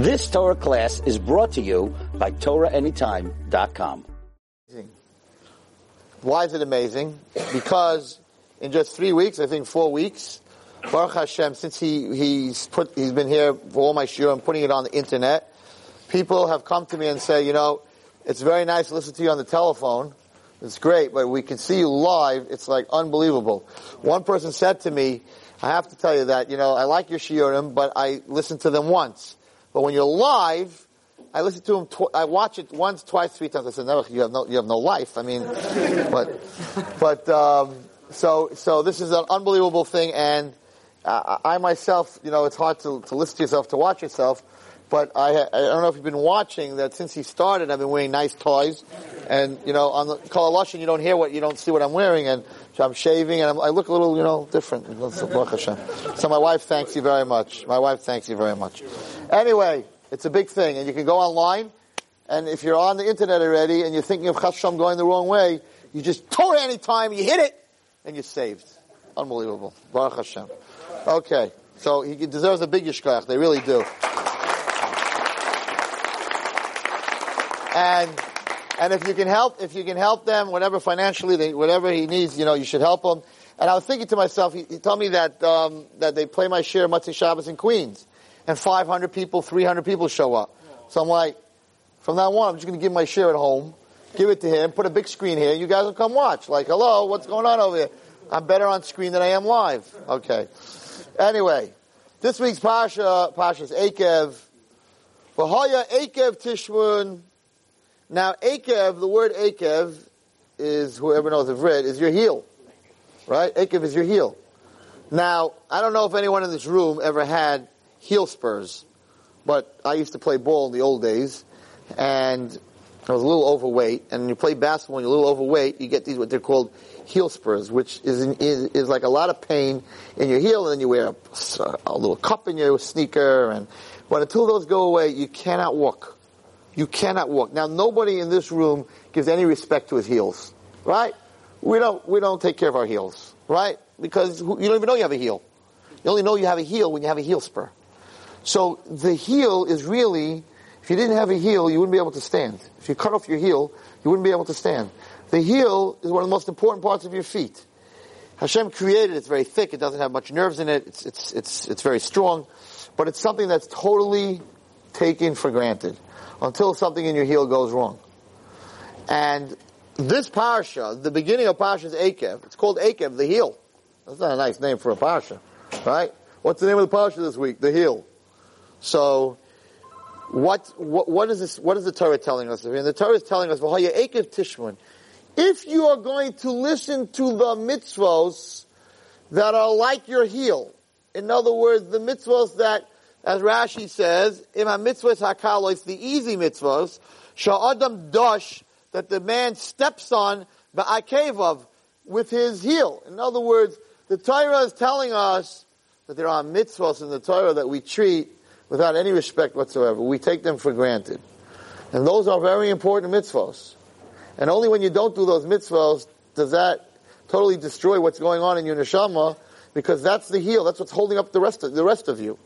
This Torah class is brought to you by TorahAnytime.com. Why is it amazing? Because in just three weeks, I think four weeks, Baruch Hashem, since he, he's put, he's been here for all my shiur and putting it on the internet, people have come to me and say, you know, it's very nice to listen to you on the telephone. It's great, but we can see you live. It's like unbelievable. One person said to me, I have to tell you that, you know, I like your shiurim, but I listen to them once. But when you're live, I listen to him. Tw- I watch it once, twice, three times. I said, "No, you have no, you have no life." I mean, but, but um, so so this is an unbelievable thing, and uh, I myself, you know, it's hard to, to listen to yourself, to watch yourself. But I, I don't know if you've been watching that since he started, I've been wearing nice toys, and you know, on the Lashon, you don't hear what you don't see what I'm wearing, and so I'm shaving, and I'm, i look a little, you know, different. So my wife thanks you very much. My wife thanks you very much. Anyway. It's a big thing, and you can go online, and if you're on the internet already and you're thinking of Chasham going the wrong way, you just Torah anytime, you hit it, and you're saved. Unbelievable. Baruch Hashem. Okay, so he deserves a big yishkach. They really do. And and if you can help, if you can help them, whatever financially, they, whatever he needs, you know, you should help him. And I was thinking to myself, he, he told me that um, that they play my shiur Motzei Shabbos in Queens and 500 people, 300 people show up. So I'm like, from now on, I'm just going to give my shiur at home, give it to him, put a big screen here, you guys will come watch. Like, hello, what's going on over here? I'm better on screen than I am live. Okay. Anyway, this week's Pasha, Pasha's Akev. V'hoya Akev Tishmun. Now, Akev, the word Akev is, whoever knows have read, is your heel. Right? Akev is your heel. Now, I don't know if anyone in this room ever had heel spurs. But I used to play ball in the old days, and I was a little overweight. And when you play basketball and you're a little overweight, you get these what they're called heel spurs, which is, is, is like a lot of pain in your heel, and then you wear a, a little cup in your sneaker. And but until those go away, you cannot walk. You cannot walk. Now, nobody in this room gives any respect to his heels, right? We don't. We don't take care of our heels, right? Because you don't even know you have a heel. You only know you have a heel when you have a heel spur. So the heel is really, if you didn't have a heel, you wouldn't be able to stand. If you cut off your heel, you wouldn't be able to stand. The heel is one of the most important parts of your feet. Hashem created it, it's very thick, it doesn't have much nerves in it, it's, it's, it's, it's very strong, but it's something that's totally taken for granted until something in your heel goes wrong. And this parsha, the beginning of parsha is Akev. It's called Akev, the heel. That's not a nice name for a parsha, right? What's the name of the parsha this week? The heel. So, what, what, what is this, what is the Torah telling us? And the Torah is telling us, Tishmun. If you are going to listen to the mitzvos that are like your heel, in other words, the mitzvos that, as Rashi says, ima mitzvos hakalo, it's the easy mitzvos, sha'adam dosh, that the man steps on ba'akevav, with his heel. In other words, the Torah is telling us that there are mitzvos in the Torah that we treat without any respect whatsoever. We take them for granted. And those are very important mitzvahs. And only when you don't do those mitzvahs does that totally destroy what's going on in your neshama, because that's the heel, that's what's holding up the rest of, the rest of you.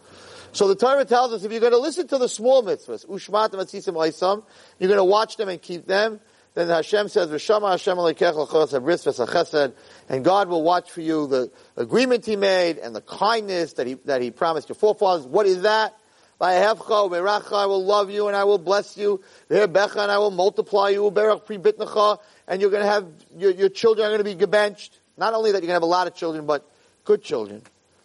So the Torah tells us if you're going to listen to the small mitzvahs, ushmat matzisim oisam, you're going to watch them and keep them, then Hashem says, V'shama Hashem chesed, and God will watch for you the agreement He made and the kindness that He, that He promised your forefathers. What is that? I will love you and I will bless you. And I will multiply you. And you're going to have, your, your children are going to be gebenched. Not only that you're going to have a lot of children, but good children.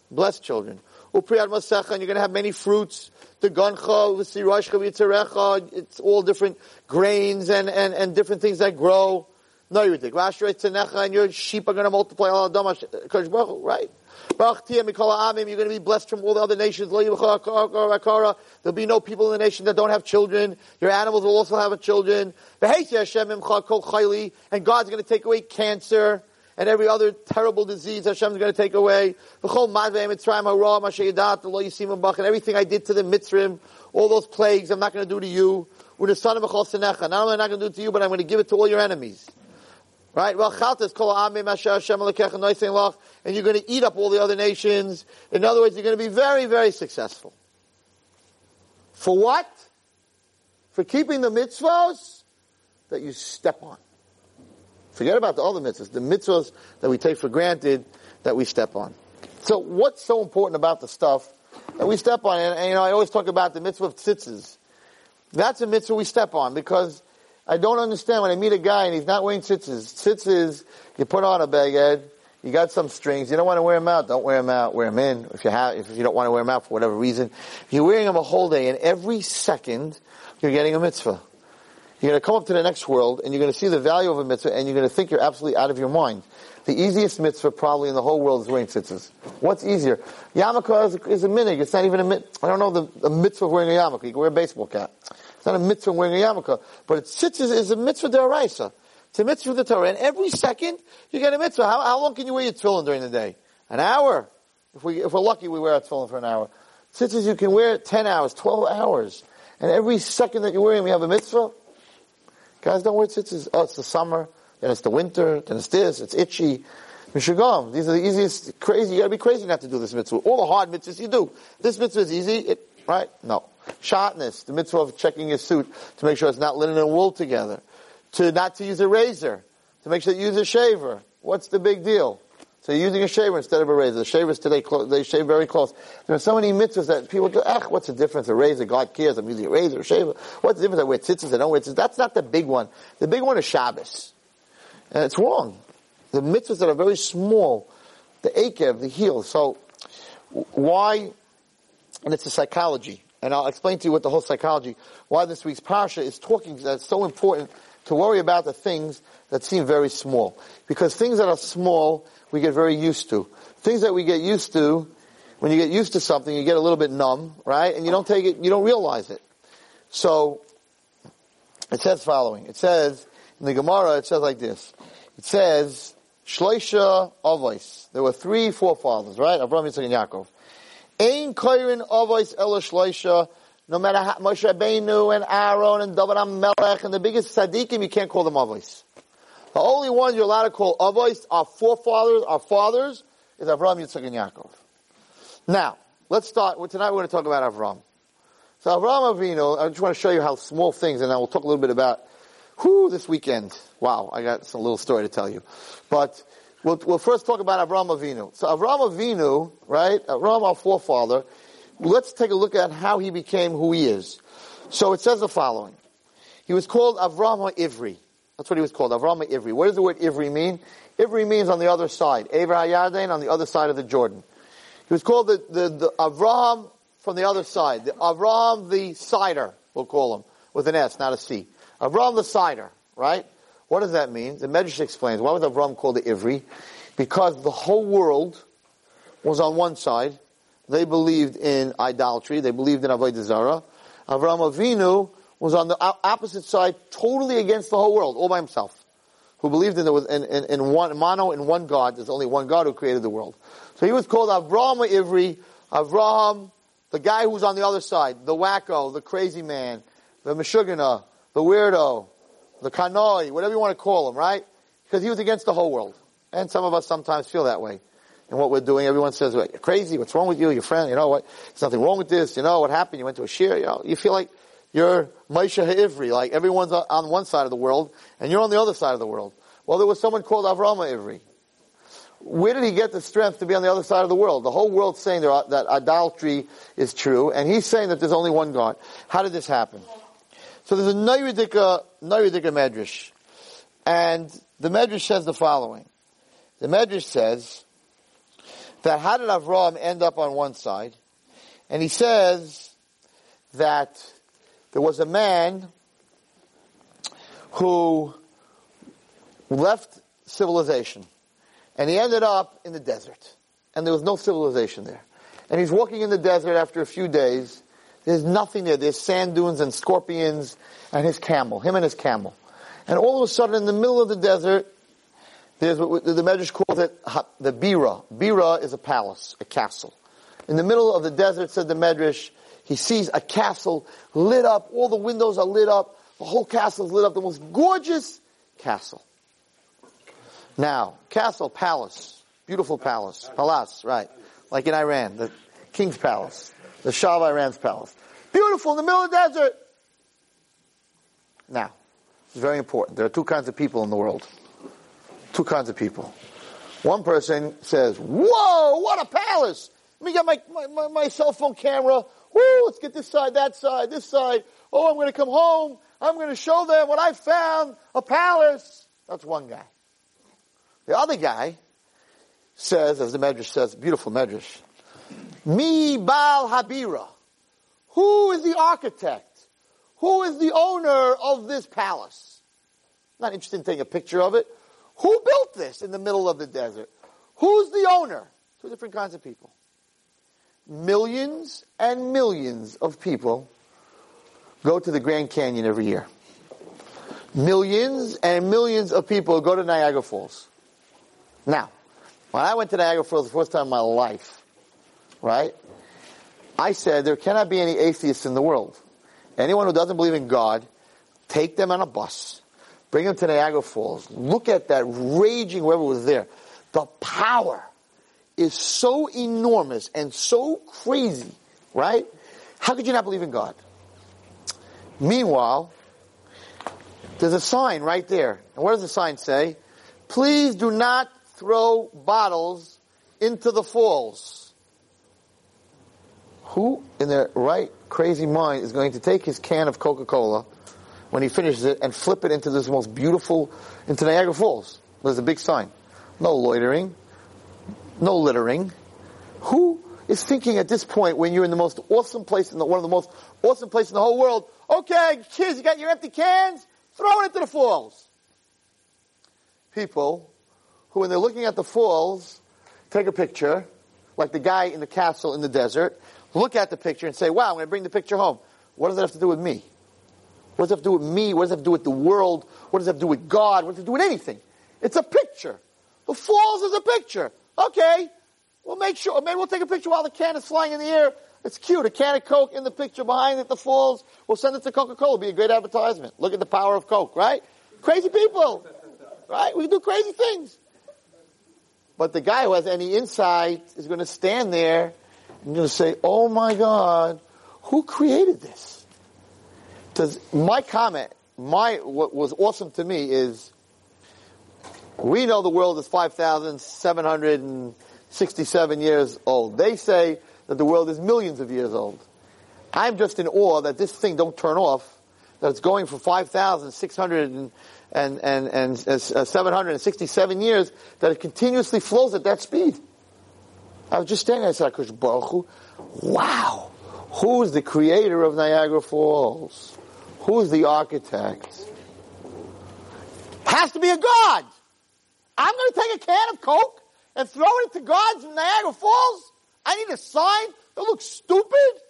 Blessed children. And you're going to have many fruits. The gancha, it's all different grains and, and, and different things that grow. No, you think. And your sheep are going to multiply. Right? You're going to be blessed from all the other nations. There'll be no people in the nation that don't have children. Your animals will also have children. And God's going to take away cancer and every other terrible disease Hashem is going to take away. And everything I did to the Mitzrim, all those plagues, I'm not going to do to you. Not only am I not going to do it to you, but I'm going to give it to all your enemies. Right? And you're going to eat up all the other nations. In other words, you're going to be very, very successful. For what? For keeping the mitzvahs that you step on. Forget about the other mitzvahs, the mitzvahs that we take for granted that we step on. So what's so important about the stuff that we step on? And, and you know, I always talk about the mitzvah of tzitzis. That's a mitzvah we step on because I don't understand when I meet a guy and he's not wearing tzitzis. Tzitzis, you put on a baghead, you got some strings, you don't want to wear them out, don't wear them out, wear them in. If you have, if you don't want to wear them out for whatever reason, you're wearing them a whole day and every second you're getting a mitzvah. You're going to come up to the next world and you're going to see the value of a mitzvah and you're going to think you're absolutely out of your mind. The easiest mitzvah probably in the whole world is wearing tzitzis. What's easier? Yarmulke is, is a minhag. It's not even a mitzvah. I don't know the, the mitzvah of wearing a yarmulke. You can wear a baseball cap. It's not a mitzvah wearing a yarmulke. But tzitzis is a mitzvah deraisa. It's a mitzvah of the Torah. And every second you get a mitzvah. How, how long can you wear your tefillin during the day? An hour. If, we, if we're lucky, we wear our tefillin for an hour. Tzitzis you can wear 10 hours, 12 hours. And every second that you're wearing, we have a mitzvah. Guys don't wear tzitzis. Oh, it's the summer, then it's the winter, then it's this, it's itchy. Mishagam. These are the easiest, crazy, you gotta be crazy not to do this mitzvah. All the hard mitzvahs you do. This mitzvah is easy, it, right? No. Shatnez, the mitzvah of checking your suit to make sure it's not linen and wool together. To not to use a razor. To make sure you use a shaver. What's the big deal? So you're using a shaver instead of a razor. The shavers today, they shave very close. There are so many mitzvahs that people go, ah, what's the difference? A razor, God cares, I'm using a razor, a shaver. What's the difference? I wear tzitzis, I don't wear tzitzis. That's not the big one. The big one is Shabbos. And it's wrong. The mitzvahs that are very small, the akev, the heel. So, why, and it's a psychology, and I'll explain to you what the whole psychology, why this week's parsha is talking, that's so important to worry about the things that seem very small. Because things that are small, we get very used to. Things that we get used to, when you get used to something, you get a little bit numb, right? And you don't take it, you don't realize it. So, it says following. It says, in the Gemara, it says like this. It says, Shloisha Avos. There were three forefathers, right? Abraham, Yitzchak, and Yaakov. Ein koirin Avos ela Shloisha. No matter how Moshe Rabbeinu and Aaron and David Melech and the biggest tzaddikim, you can't call them Avos. The only ones you're allowed to call Avos, our forefathers, our fathers, is Avraham, Yitzchak, and Yaakov. Now, let's start. Tonight we're going to talk about Avram. So Avram Avinu, I just want to show you how small things, and I will talk a little bit about who this weekend. Wow, I got a little story to tell you. But we'll, we'll first talk about Avram Avinu. So Avram Avinu, right? Avram, our forefather. Let's take a look at how he became who he is. So it says the following. He was called Avram Ivri. That's what he was called, Avram Ivri. What does the word Ivri mean? Ivri means on the other side. Ever on the other side of the Jordan. He was called the, the, the Avram from the other side. The Avram the Sider, we'll call him, with an S, not a C. Avram the Sider, right? What does that mean? The Medrash explains. Why was Avram called the Ivri? Because the whole world was on one side. They believed in idolatry. They believed in Avodah Zarah. Avram Avinu was on the opposite side, totally against the whole world, all by himself. Who believed in, in, in, in one, mono, in one God. There's only one God who created the world. So he was called Avraham Ivri, Avraham, the guy who's on the other side, the wacko, the crazy man, the meshugana, the weirdo, the kanoi, whatever you want to call him, right? Because he was against the whole world. And some of us sometimes feel that way. And what we're doing, everyone says, well, you're crazy, what's wrong with you, your friend, you know what, there's nothing wrong with this, you know, what happened, you went to a shir, you know, you feel like you're Moshe Ivri, like everyone's on one side of the world, and you're on the other side of the world. Well, there was someone called Avrama Ivri. Where did he get the strength to be on the other side of the world? The whole world's saying that idolatry is true, and he's saying that there's only one God. How did this happen? So there's a Nayridika, Nayridika Medrash. And the Medrash says the following. The Medrash says that how did Avram end up on one side? And he says that there was a man who left civilization and he ended up in the desert and there was no civilization there. And he's walking in the desert after a few days. There's nothing there. There's sand dunes and scorpions and his camel, him and his camel. And all of a sudden in the middle of the desert, there's what the Medrash calls it the Bira. Bira is a palace, a castle. In the middle of the desert, said the Medrash, he sees a castle lit up. All the windows are lit up. The whole castle is lit up. The most gorgeous castle. Now, castle, palace, beautiful palace, palace, right? Like in Iran, the king's palace, the Shah of Iran's palace. Beautiful in the middle of the desert. Now, it's very important. There are two kinds of people in the world. Two kinds of people. One person says, whoa, what a palace! Let me get my, my, my, my cell phone camera. Woo, let's get this side, that side, this side. Oh, I'm going to come home. I'm going to show them what I found, a palace. That's one guy. The other guy says, as the Medrash says, beautiful Medrash, Mi Bal Habira. Who is the architect? Who is the owner of this palace? Not interested in taking a picture of it. Who built this in the middle of the desert? Who's the owner? Two different kinds of people. Millions and millions of people go to the Grand Canyon every year. Millions and millions of people go to Niagara Falls. Now, when I went to Niagara Falls the first time in my life, right, I said there cannot be any atheists in the world. Anyone who doesn't believe in God, take them on a bus, bring them to Niagara Falls, look at that raging whoever was there. The power is so enormous and so crazy, right? How could you not believe in God? Meanwhile, there's a sign right there. And what does the sign say? Please do not throw bottles into the falls. Who in their right crazy mind is going to take his can of Coca-Cola when he finishes it and flip it into this most beautiful, into Niagara Falls? There's a big sign. No loitering. No littering. Who is thinking at this point when you're in the most awesome place in the, one of the most awesome places in the whole world, okay, kids, you got your empty cans? Throw it into the falls. People who, when they're looking at the falls, take a picture, like the guy in the castle in the desert, look at the picture and say, wow, I'm going to bring the picture home. What does that have to do with me? What does that have to do with me? What does that have to do with the world? What does that have to do with God? What does it have to do with anything? It's a picture. The falls is a picture. Okay, we'll make sure, maybe we'll take a picture while the can is flying in the air. It's cute. A can of Coke in the picture behind it, the falls. We'll send it to Coca-Cola. It'll be a great advertisement. Look at the power of Coke, right? Crazy people. Right? We can do crazy things. But the guy who has any insight is going to stand there and going to say, oh my God, who created this? Does my comment, my, what was awesome to me is, we know the world is 5,767 years old. They say that the world is millions of years old. I'm just in awe that this thing don't turn off, that it's going for 5,600 and, and, and, uh, 767 years, that it continuously flows at that speed. I was just standing there I said, Baruch Hu, wow, who is the creator of Niagara Falls? Who is the architect? Has to be a God. I'm going to take a can of Coke and throw it into God's Niagara Falls? I need a sign that looks stupid.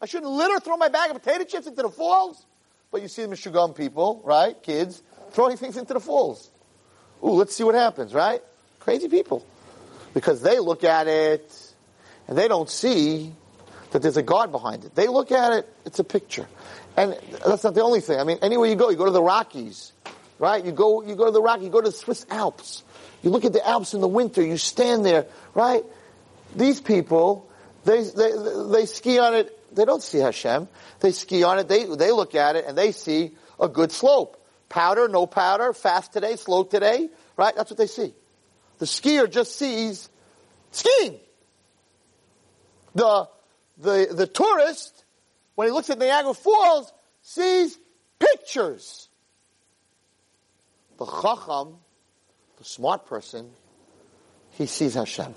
I shouldn't litter, throw my bag of potato chips into the falls. But you see the Michigan people, right? Kids, throwing things into the falls. Ooh, let's see what happens, right? Crazy people. Because they look at it and they don't see that there's a God behind it. They look at it, it's a picture. And that's not the only thing. I mean, anywhere you go, you go to the Rockies, right? You go, you go to the Rockies, you go to the Swiss Alps. You look at the Alps in the winter, you stand there, right? These people, they, they, they ski on it, they don't see Hashem. They ski on it, they, they look at it, and they see a good slope. Powder, no powder, fast today, slow today, right? That's what they see. The skier just sees skiing. The, the, the tourist, when he looks at Niagara Falls, sees pictures. The chacham, the smart person, he sees Hashem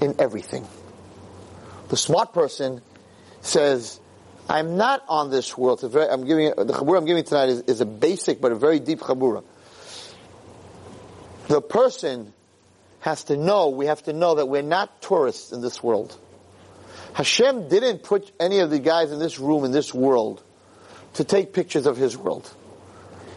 in everything. The smart person says, I'm not on this world. Very, I'm giving the chabura I'm giving tonight is, is, a basic but a very deep chabura. The person has to know, we have to know that we're not tourists in this world. Hashem didn't put any of the guys in this room, in this world, to take pictures of His world.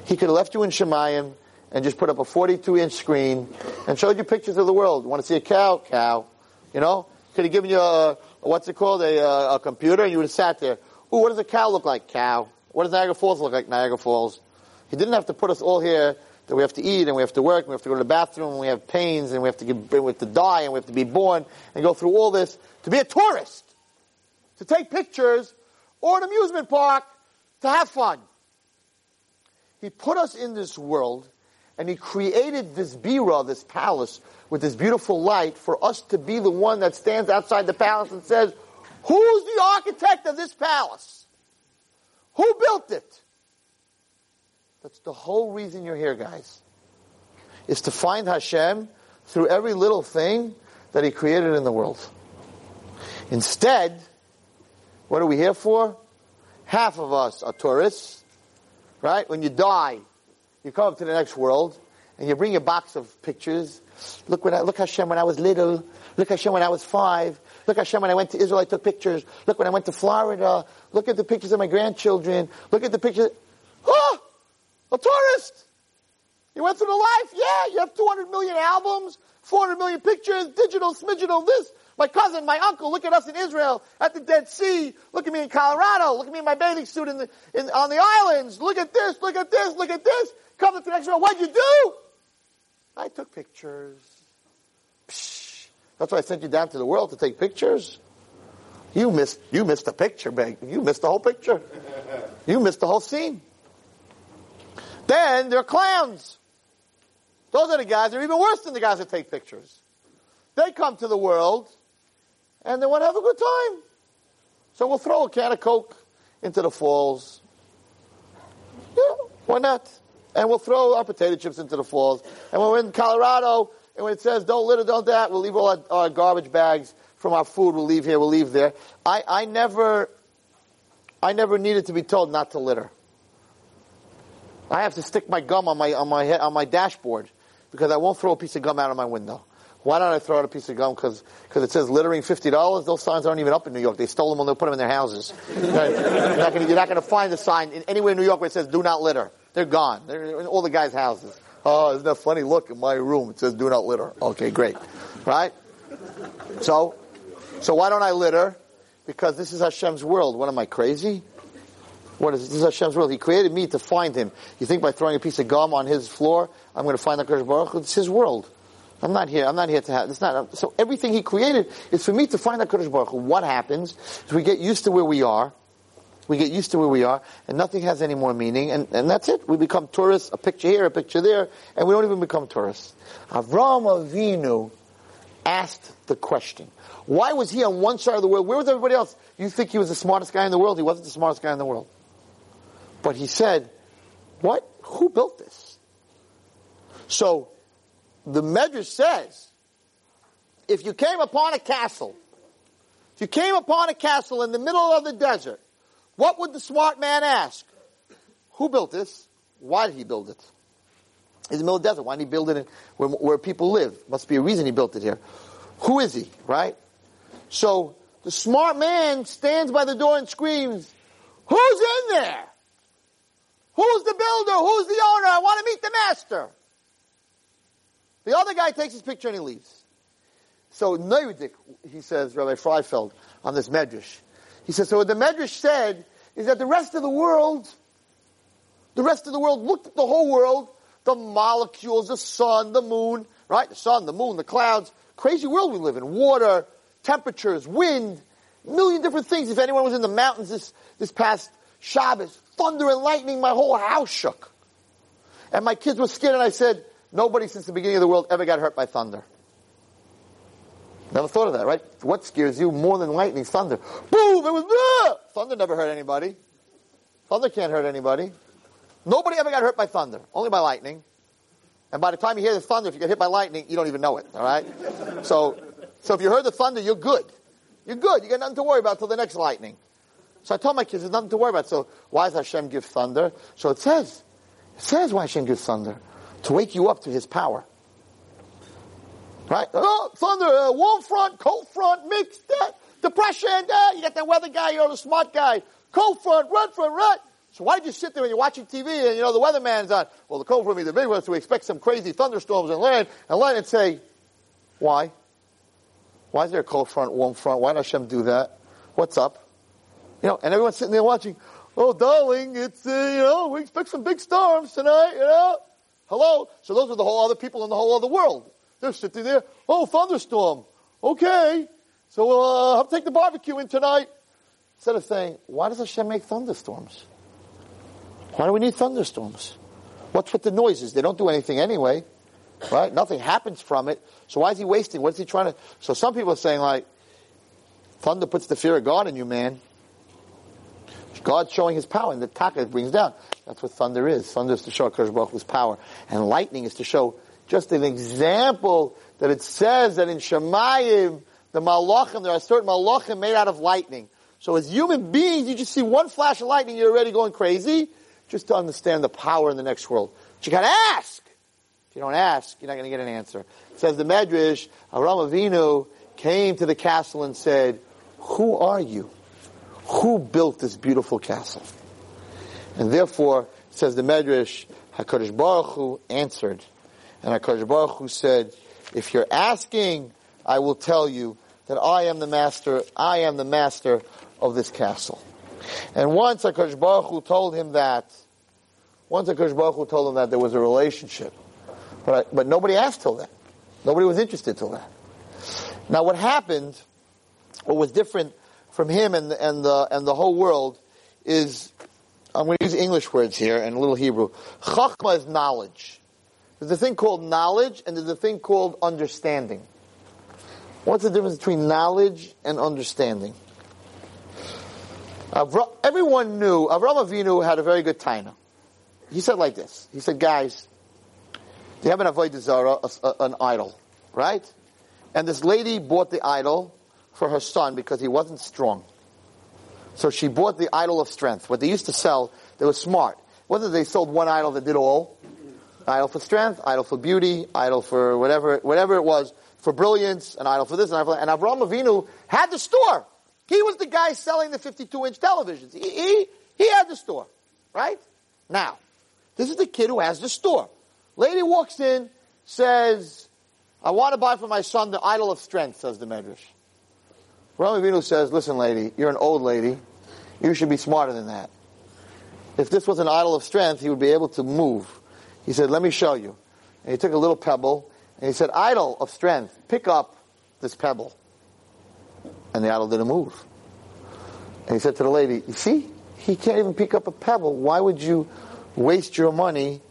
He could have left you in Shemayim and just put up a 42 inch screen and showed you pictures of the world. Want to see a cow? Cow. You know? Could have given you a, what's it called, a, uh, a computer and you would have sat there. Ooh, what does a cow look like? Cow. What does Niagara Falls look like? Niagara Falls. He didn't have to put us all here that we have to eat and we have to work and we have to go to the bathroom and we have pains and we have to, get, we have to die and we have to be born and go through all this to be a tourist. to take pictures or an amusement park to have fun. He put us in this world and he created this bira, this palace, with this beautiful light for us to be the one that stands outside the palace and says, who's the architect of this palace? Who built it? That's the whole reason you're here, guys. Is to find Hashem through every little thing that he created in the world. Instead, what are we here for? Half of us are tourists, right? When you die, you come up to the next world and you bring a box of pictures. Look when I, look Hashem when I was little. Look Hashem when I was five. Look Hashem when I went to Israel, I took pictures. Look when I went to Florida. Look at the pictures of my grandchildren. Look at the pictures. Oh, a tourist. You went through the life? Yeah, you have 200 million albums, 400 million pictures, digital, smigital, this. My cousin, my uncle, look at us in Israel, at the Dead Sea. Look at me in Colorado. Look at me in my bathing suit in the, in, on the islands. Look at this, look at this, look at this. Come to the next row. What'd you do? I took pictures. Psh, that's why I sent you down to the world to take pictures. You missed, you missed the picture, babe. You missed the whole picture. You missed the whole scene. Then there are clowns. Those are the guys that are even worse than the guys that take pictures. They come to the world and they want to have a good time. So we'll throw a can of Coke into the falls. Yeah, why not? and we'll throw our potato chips into the falls. And when we're in Colorado, and when it says don't litter, don't that, we'll leave all our, our garbage bags from our food. We'll leave here. We'll leave there. I, I never, I never needed to be told not to litter. I have to stick my gum on my on my head, on my dashboard because I won't throw a piece of gum out of my window. Why don't I throw out a piece of gum? Because it says littering fifty dollars. Those signs aren't even up in New York. They stole them and they put them in their houses. you're not going to find a sign in, anywhere in New York where it says "Do not litter." They're gone. They're in all the guys' houses. Oh, isn't that funny? Look in my room. It says do not litter. Okay, great. Right? So, so why don't I litter? Because this is Hashem's world. What am I crazy? What is this? this is Hashem's world? He created me to find Him. You think by throwing a piece of gum on His floor, I'm going to find the Baruch It's His world. I'm not here. I'm not here to have. It's not. So everything He created is for me to find that Kadosh Baruch What happens is we get used to where we are, we get used to where we are, and nothing has any more meaning, and, and that's it. We become tourists, a picture here, a picture there, and we don't even become tourists. Avram Avinu asked the question. Why was he on one side of the world? Where was everybody else? You think he was the smartest guy in the world? He wasn't the smartest guy in the world. But he said, what? Who built this? So, the Medrash says, if you came upon a castle, if you came upon a castle in the middle of the desert, what would the smart man ask? Who built this? Why did he build it? It's in the middle of the desert. Why did he build it where, where people live? Must be a reason he built it here. Who is he, right? So the smart man stands by the door and screams, Who's in there? Who's the builder? Who's the owner? I want to meet the master. The other guy takes his picture and he leaves. So Neudik, he says, Rabbi Freifeld, on this medrash, he says, so what the Medrash said is that the rest of the world, the rest of the world looked at the whole world, the molecules, the sun, the moon, right? The sun, the moon, the clouds, crazy world we live in. Water, temperatures, wind, million different things. If anyone was in the mountains this, this past Shabbos, thunder and lightning, my whole house shook. And my kids were scared and I said, nobody since the beginning of the world ever got hurt by thunder. Never thought of that, right? What scares you more than lightning? Thunder. Boom! It was ah! thunder. Never hurt anybody. Thunder can't hurt anybody. Nobody ever got hurt by thunder. Only by lightning. And by the time you hear the thunder, if you get hit by lightning, you don't even know it. All right. So, so if you heard the thunder, you're good. You're good. You got nothing to worry about till the next lightning. So I told my kids, there's nothing to worry about. So why does Hashem give thunder? So it says, it says why Hashem gives thunder to wake you up to His power. Right? Oh, thunder, uh, warm front, cold front, mixed, that, depression, uh, you got that weather guy, you're the smart guy. Cold front, red front, red. So why did you sit there when you're watching TV and you know the weatherman's on? Well, the cold front will be the big one, so we expect some crazy thunderstorms and land, and land and say, why? Why is there a cold front, warm front? Why does Hashem do that? What's up? You know, and everyone's sitting there watching, oh darling, it's, uh, you know, we expect some big storms tonight, you know? Hello? So those are the whole other people in the whole other world. They're sitting there. Oh, thunderstorm. Okay. So we'll uh, take the barbecue in tonight. instead of saying, why does Hashem make thunderstorms? Why do we need thunderstorms? What's with the noises? They don't do anything anyway, right? Nothing happens from it. So why is he wasting? What is he trying to? So some people are saying like, thunder puts the fear of God in you, man. God's showing his power, and the taka brings down. That's what thunder is. Thunder is to show Akash Baruch power, and lightning is to show just an example that it says that in Shemayim, the malachim, there are certain malachim made out of lightning. So as human beings, you just see one flash of lightning, you're already going crazy, just to understand the power in the next world. But you gotta ask. If you don't ask, you're not gonna get an answer. It says the Medrash, Avraham Avinu came to the castle and said, who are you? Who built this beautiful castle? And therefore, says the Medrash, HaKadosh Baruch Hu answered. And HaKadosh Baruch Hu said, if you're asking, I will tell you that I am the master, I am the master of this castle. And once HaKadosh Baruch Hu told him that, once HaKadosh Baruch Hu told him that there was a relationship, but, I, but nobody asked till then. Nobody was interested till then. Now what happened, what was different from him and, and, the, and the whole world is, I'm going to use English words here and a little Hebrew. Chachma is knowledge. There's a thing called knowledge and there's a thing called understanding. What's the difference between knowledge and understanding? Avra- everyone knew, Avram Avinu had a very good taina. He said like this. He said, guys, they have an Avodah Zarah, an idol, right? And this lady bought the idol for her son because he wasn't strong. So she bought the idol of strength. What they used to sell, they were smart. Whether they sold one idol that did all, idol for strength, idol for beauty, idol for whatever, whatever it was, for brilliance, an idol for this, and idol for that. And Avram Avinu had the store. He was the guy selling the 52 inch televisions. He, he, he had the store. Right? Now, this is the kid who has the store. Lady walks in, says, I want to buy for my son the idol of strength, says the Medrash. Rami says, listen lady, you're an old lady. You should be smarter than that. If this was an idol of strength, he would be able to move. He said, let me show you. And he took a little pebble and he said, idol of strength, pick up this pebble. And the idol didn't move. And he said to the lady, you see, he can't even pick up a pebble. Why would you waste your money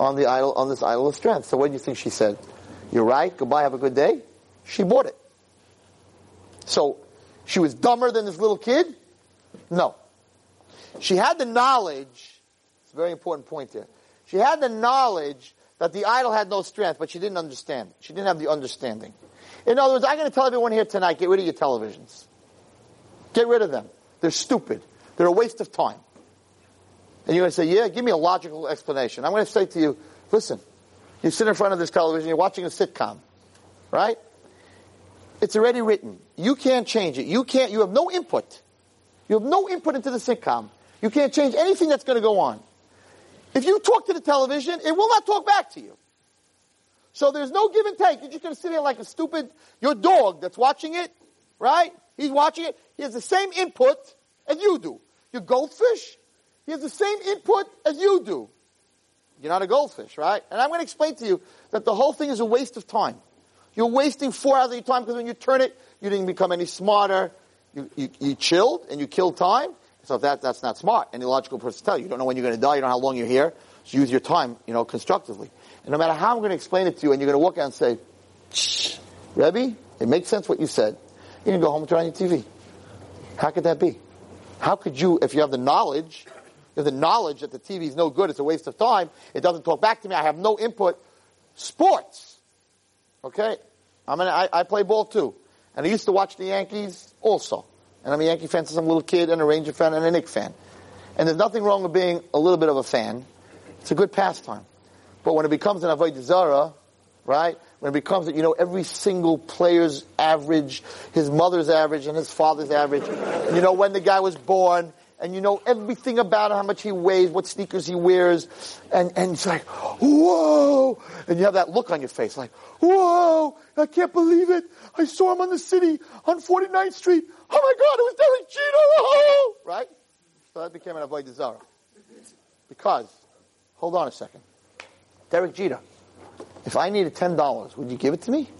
on the idol, on this idol of strength? So what do you think she said? You're right. Goodbye. Have a good day. She bought it. So she was dumber than this little kid? No. She had the knowledge, it's a very important point here. She had the knowledge that the idol had no strength, but she didn't understand. She didn't have the understanding. In other words, I'm going to tell everyone here tonight, get rid of your televisions. Get rid of them. They're stupid. They're a waste of time. And you're going to say, yeah, give me a logical explanation. I'm going to say to you, listen, you sit in front of this television, you're watching a sitcom, right? It's already written. You can't change it. You can't, you have no input. You have no input into the sitcom. You can't change anything that's going to go on. If you talk to the television, it will not talk back to you. So there's no give and take. You're just going to sit there like a stupid, your dog that's watching it, right? He's watching it. He has the same input as you do. Your goldfish, he has the same input as you do. You're not a goldfish, right? And I'm going to explain to you that the whole thing is a waste of time. You're wasting four hours of your time because when you turn it, you didn't become any smarter. You, you, you chilled and you killed time. So that, that's not smart. Any logical person tell you. You don't know when you're going to die. You don't know how long you're here. So use your time, you know, constructively. And no matter how I'm going to explain it to you and you're going to walk out and say, Shh, Rebbe, it makes sense what you said. You can go home and turn on your TV. How could that be? How could you, if you have the knowledge, you have the knowledge that the TV is no good, it's a waste of time, it doesn't talk back to me, I have no input. Sports. Okay? I mean, I, I play ball too. And I used to watch the Yankees also. And I'm a Yankee fan since I'm a little kid, and a Ranger fan, and a Knick fan. And there's nothing wrong with being a little bit of a fan. It's a good pastime. But when it becomes an Avodah Zarah, right? When it becomes that you know every single player's average, his mother's average, and his father's average, you know when the guy was born, and you know everything about him, how much he weighs, what sneakers he wears, and, and it's like, whoa! And you have that look on your face, like, whoa! I can't believe it! I saw him on the city, on 49th Street. Oh my God, it was Derek Jeter! Right? So that became an Avodah Zarah. Because, hold on a second. Derek Jeter, if I needed $10, would you give it to me?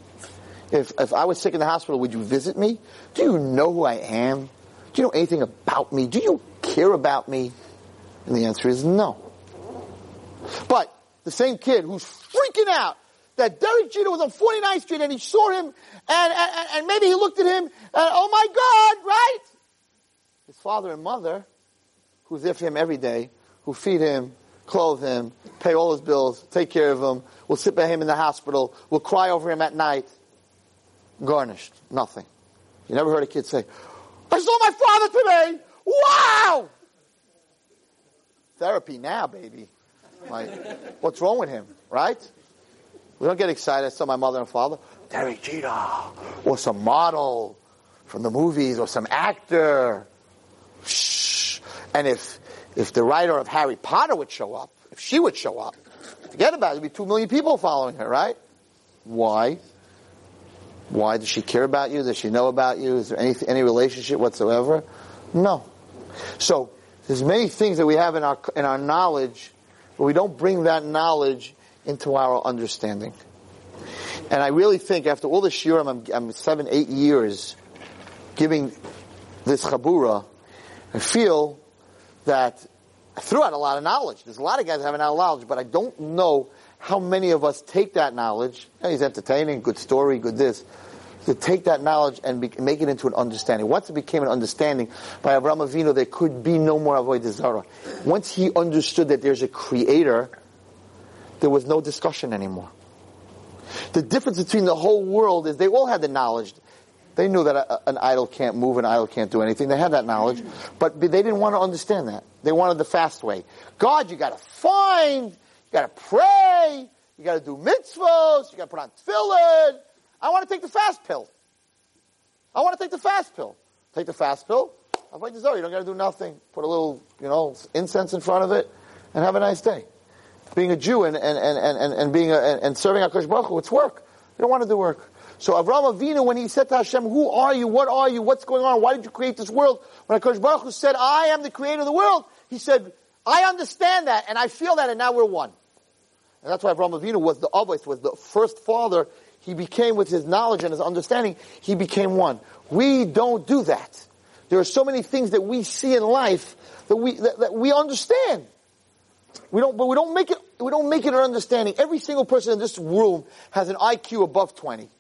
If, if I was sick in the hospital, would you visit me? Do you know who I am? Do you know anything about me? Do you care about me? And the answer is no. But the same kid who's freaking out that Derek Jeter was on 49th Street and he saw him and, and, and maybe he looked at him and, oh my God, right? His father and mother, who's there for him every day, who feed him, clothe him, pay all his bills, take care of him, will sit by him in the hospital, will cry over him at night. Gornisht. Nothing. You never heard a kid say, I saw my father today! Wow! Therapy now, baby. Like, what's wrong with him, right? We don't get excited. Saw my mother and father. Derek Jeter, or some model from the movies, or some actor. Shh. And if if the writer of Harry Potter would show up, if she would show up, forget about it. There'd be two million people following her, right? Why? Why does she care about you? Does she know about you? Is there any any relationship whatsoever? No. So there's many things that we have in our in our knowledge, but we don't bring that knowledge into our understanding. And I really think after all this year, I'm, I'm seven, eight years giving this chabura, I feel that I threw out a lot of knowledge. There's a lot of guys having a lot of knowledge, but I don't know how many of us take that knowledge. he's entertaining, good story, good this. To take that knowledge and be, make it into an understanding. Once it became an understanding by Avraham Avinu, there could be no more avodah Zara. Once he understood that there's a creator, there was no discussion anymore. The difference between the whole world is they all had the knowledge. They knew that a, an idol can't move, an idol can't do anything. They had that knowledge, but they didn't want to understand that. They wanted the fast way. God, you got to find, you got to pray, you got to do mitzvahs, you got to put on tefillin. I want to take the fast pill. I want to take the fast pill. Take the fast pill. I'm like, oh, you don't got to do nothing. Put a little, you know, incense in front of it, and have a nice day. Being a Jew and and and and, and being a, and serving Hakadosh Baruch Hu, it's work. You don't want to do work. So Avraham Avinu, when he said to Hashem, "Who are you? What are you? What's going on? Why did you create this world?" When Hakadosh Baruch Hu said, "I am the creator of the world," he said, "I understand that, and I feel that, and now we're one." And that's why Avraham Avinu was the Avos, was the first father. He became, with his knowledge and his understanding, he became one. We don't do that. There are so many things that we see in life that we that, that we understand. We don't, but we don't make it. We don't make it an understanding. Every single person in this room has an IQ above twenty.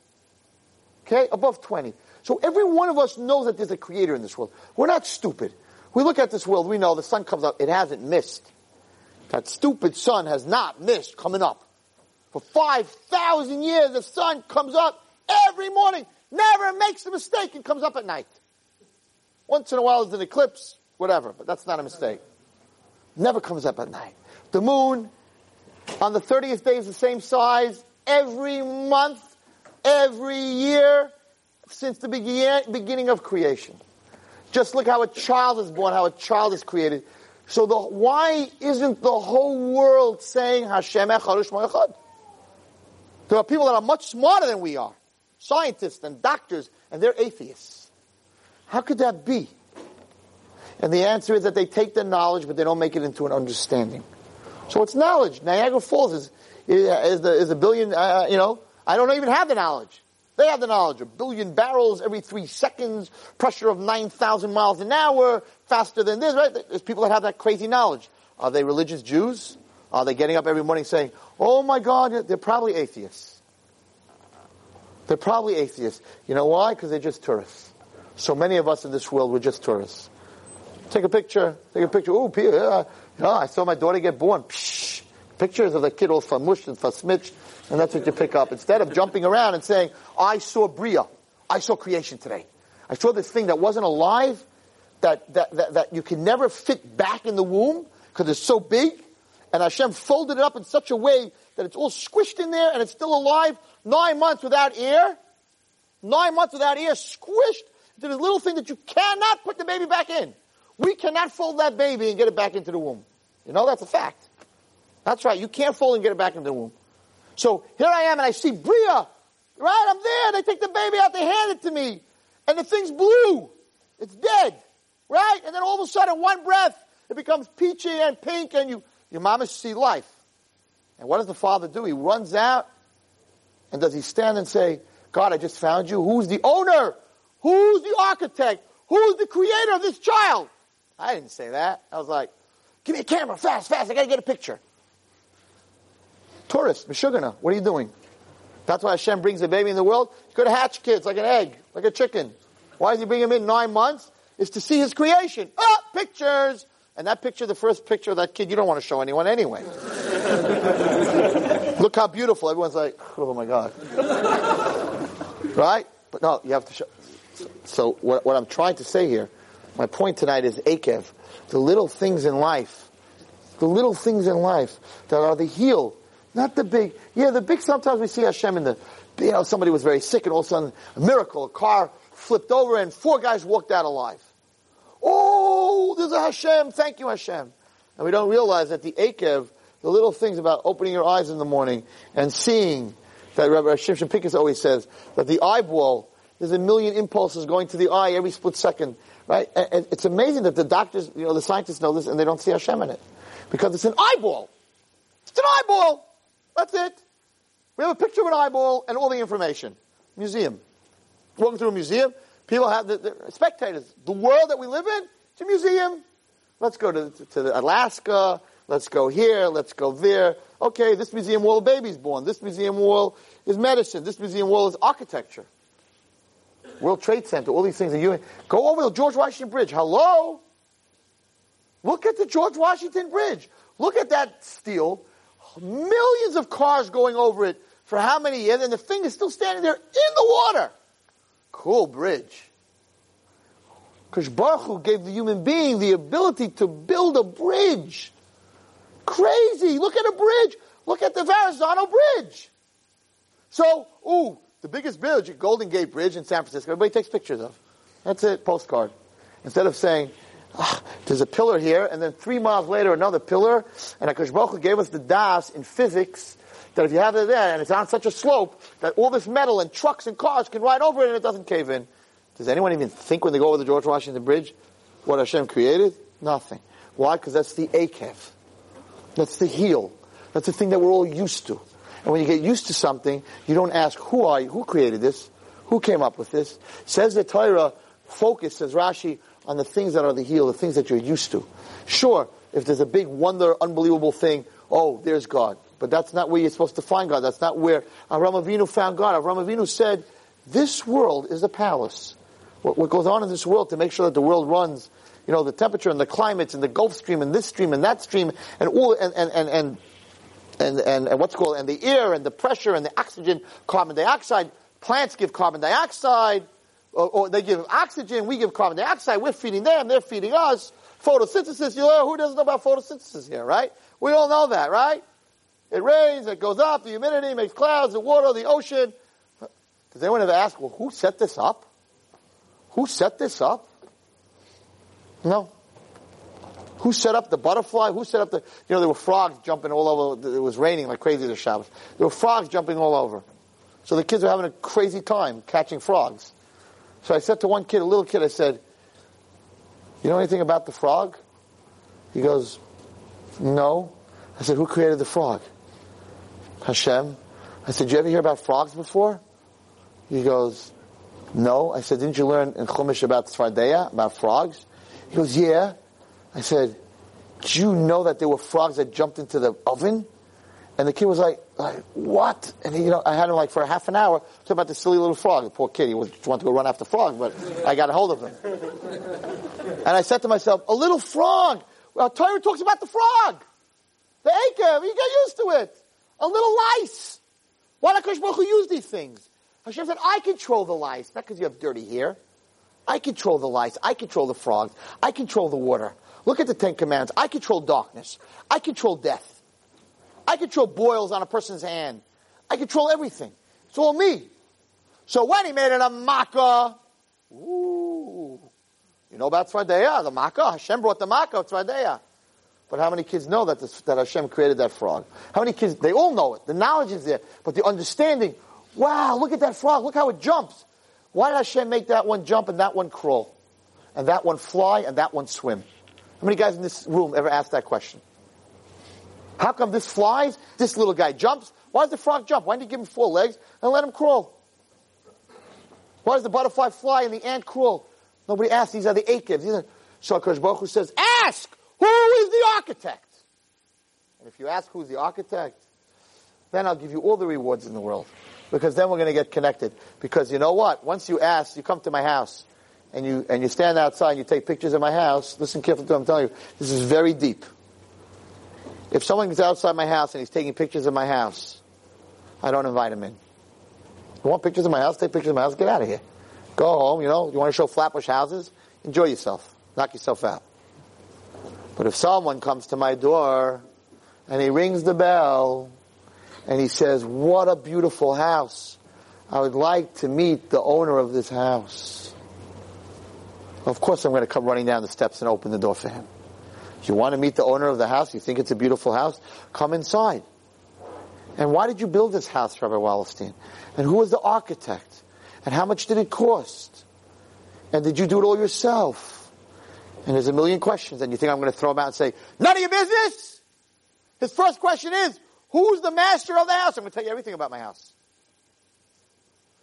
Okay? Above 20. So every one of us knows that there's a creator in this world. We're not stupid. We look at this world, we know the sun comes up, it hasn't missed. That stupid sun has not missed coming up. For 5,000 years, the sun comes up every morning, never makes a mistake, and comes up at night. Once in a while there's an eclipse, whatever, but that's not a mistake. Never comes up at night. The moon, on the 30th day is the same size every month every year since the beginning of creation. Just look how a child is born, how a child is created. So the, why isn't the whole world saying Hashem Echad? There are people that are much smarter than we are, scientists and doctors, and they're atheists. How could that be? And the answer is that they take the knowledge, but they don't make it into an understanding. So it's knowledge. Niagara Falls is is, the, is a billion, uh, you know, I don't even have the knowledge. They have the knowledge. A billion barrels every three seconds, pressure of 9,000 miles an hour, faster than this, right? There's people that have that crazy knowledge. Are they religious Jews? Are they getting up every morning saying, oh my God, they're probably atheists. They're probably atheists. You know why? Because they're just tourists. So many of us in this world, we're just tourists. Take a picture. Take a picture. Oh, yeah, yeah, I saw my daughter get born. Psh, pictures of the kid all famushed and fasmitched. And that's what you pick up. Instead of jumping around and saying, I saw Bria. I saw creation today. I saw this thing that wasn't alive, that, that, that, that you can never fit back in the womb because it's so big. And Hashem folded it up in such a way that it's all squished in there and it's still alive. Nine months without air. Nine months without air, squished into this little thing that you cannot put the baby back in. We cannot fold that baby and get it back into the womb. You know, that's a fact. That's right. You can't fold and get it back into the womb. So here I am and I see Bria. Right? I'm there. They take the baby out. They hand it to me. And the thing's blue. It's dead. Right? And then all of a sudden, one breath, it becomes peachy and pink and you, your mama see life. And what does the father do? He runs out and does he stand and say, God, I just found you. Who's the owner? Who's the architect? Who's the creator of this child? I didn't say that. I was like, give me a camera, fast, fast, I gotta get a picture. Tourist, Meshuggah, what are you doing? That's why Hashem brings a baby in the world. He's going to hatch kids like an egg, like a chicken. Why does he bring him in nine months? Is to see his creation. Ah, pictures! And that picture, the first picture of that kid, you don't want to show anyone anyway. Look how beautiful. Everyone's like, oh my God. right? But no, you have to show. So what, what I'm trying to say here, my point tonight is Akev. The little things in life, the little things in life that are the heel, not the big. Yeah, the big, sometimes we see Hashem in the, you know, somebody was very sick and all of a sudden a miracle, a car flipped over and four guys walked out alive. Oh, Hashem. Thank you, Hashem. And we don't realize that the Akev, the little things about opening your eyes in the morning and seeing that Rabbi Shimshon Pincus always says that the eyeball, there's a million impulses going to the eye every split second, right? And it's amazing that the doctors, you know, the scientists know this and they don't see Hashem in it. Because it's an eyeball. It's an eyeball. That's it. We have a picture of an eyeball and all the information. Museum. Walking through a museum, people have the, the spectators. The world that we live in, a museum. Let's go to, to Alaska. Let's go here. Let's go there. Okay, this museum wall, a baby's born. This museum wall is medicine. This museum wall is architecture. World Trade Center, all these things. Are you go over the George Washington Bridge. Hello. Look at the George Washington Bridge. Look at that steel millions of cars going over it for how many years, and the thing is still standing there in the water. Cool bridge. Because Baruch Hu gave the human being the ability to build a bridge. Crazy. Look at a bridge. Look at the Verrazano Bridge. So, ooh, the biggest bridge, Golden Gate Bridge in San Francisco, everybody takes pictures of. That's it, postcard. Instead of saying, ah, there's a pillar here, and then three miles later another pillar, and Akash Baruch Hu gave us the das in physics that if you have it there and it's on such a slope that all this metal and trucks and cars can ride over it and it doesn't cave in. Does anyone even think when they go over the George Washington Bridge what Hashem created? Nothing. Why? Because that's the akev. That's the heel. That's the thing that we're all used to. And when you get used to something, you don't ask, who are you? Who created this? Who came up with this? Says the Torah, focus, says Rashi, on the things that are the heel, the things that you're used to. Sure, if there's a big wonder, unbelievable thing, oh, there's God. But that's not where you're supposed to find God. That's not where Avram Avinu found God. Avram Avinu said, this world is a palace. What, what goes on in this world to make sure that the world runs, you know, the temperature and the climates and the Gulf Stream and this stream and that stream and all, and, and, and, and and, and, and, what's called, and the air and the pressure and the oxygen, carbon dioxide. Plants give carbon dioxide or, or, they give oxygen, we give carbon dioxide, we're feeding them, they're feeding us. Photosynthesis, you know, who doesn't know about photosynthesis here, right? We all know that, right? It rains, it goes up, the humidity makes clouds, the water, the ocean. Does anyone ever ask, well, who set this up? Who set this up? No. Who set up the butterfly? Who set up the, you know, there were frogs jumping all over, it was raining like crazy this Shabbos. There were frogs jumping all over. So the kids were having a crazy time catching frogs. So I said to one kid, a little kid, I said, you know anything about the frog? He goes, no. I said, who created the frog? Hashem. I said, did you ever hear about frogs before? He goes, no. I said, didn't you learn in Chumash about Svardeya, about frogs? He goes, yeah. I said, do you know that there were frogs that jumped into the oven? And the kid was like, like what? And he, you know, I had him like for half an hour talk about the silly little frog. The poor kid, he wanted to go run after frog, but I got a hold of him. And I said to myself, a little frog. Well, Torah talks about the frog. The akev, you get used to it. A little lice. Why not Baruch Hu use these things? Hashem said, I control the lice, not because you have dirty hair. I control the lice. I control the frogs. I control the water. Look at the Ten Commandments. I control darkness. I control death. I control boils on a person's hand. I control everything. It's all me. So when he made it a makkah, ooh, you know about Tzvadeya, the makkah. Hashem brought the makkah of Tzvadeya. But how many kids know that, this, that Hashem created that frog? How many kids, they all know it. The knowledge is there. But the understanding, wow, look at that frog. Look how it jumps. Why did Hashem make that one jump and that one crawl? And that one fly and that one swim? How many guys in this room ever asked that question? How come this flies? This little guy jumps? Why does the frog jump? Why didn't you give him four legs and let him crawl? Why does the butterfly fly and the ant crawl? Nobody asks. These are the Akevs. These are, so says, ask, who is the architect? And if you ask who's the architect, then I'll give you all the rewards in the world. Because then we're going to get connected. Because you know what? Once you ask, you come to my house, and you, and you stand outside and you take pictures of my house, listen carefully to what I'm telling you. This is very deep. If someone is outside my house and he's taking pictures of my house, I don't invite him in. You want pictures of my house? Take pictures of my house. Get out of here. Go home. You know, you want to show Flatbush houses? Enjoy yourself. Knock yourself out. But if someone comes to my door and he rings the bell and he says, "What a beautiful house! I would like to meet the owner of this house." Of course, I'm going to come running down the steps and open the door for him. You want to meet the owner of the house? You think it's a beautiful house? Come inside. And why did you build this house, Rabbi Wallerstein? And who was the architect? And how much did it cost? And did you do it all yourself? And there's a million questions, and you think I'm going to throw them out and say, none of your business? His first question is, who's the master of the house? I'm going to tell you everything about my house.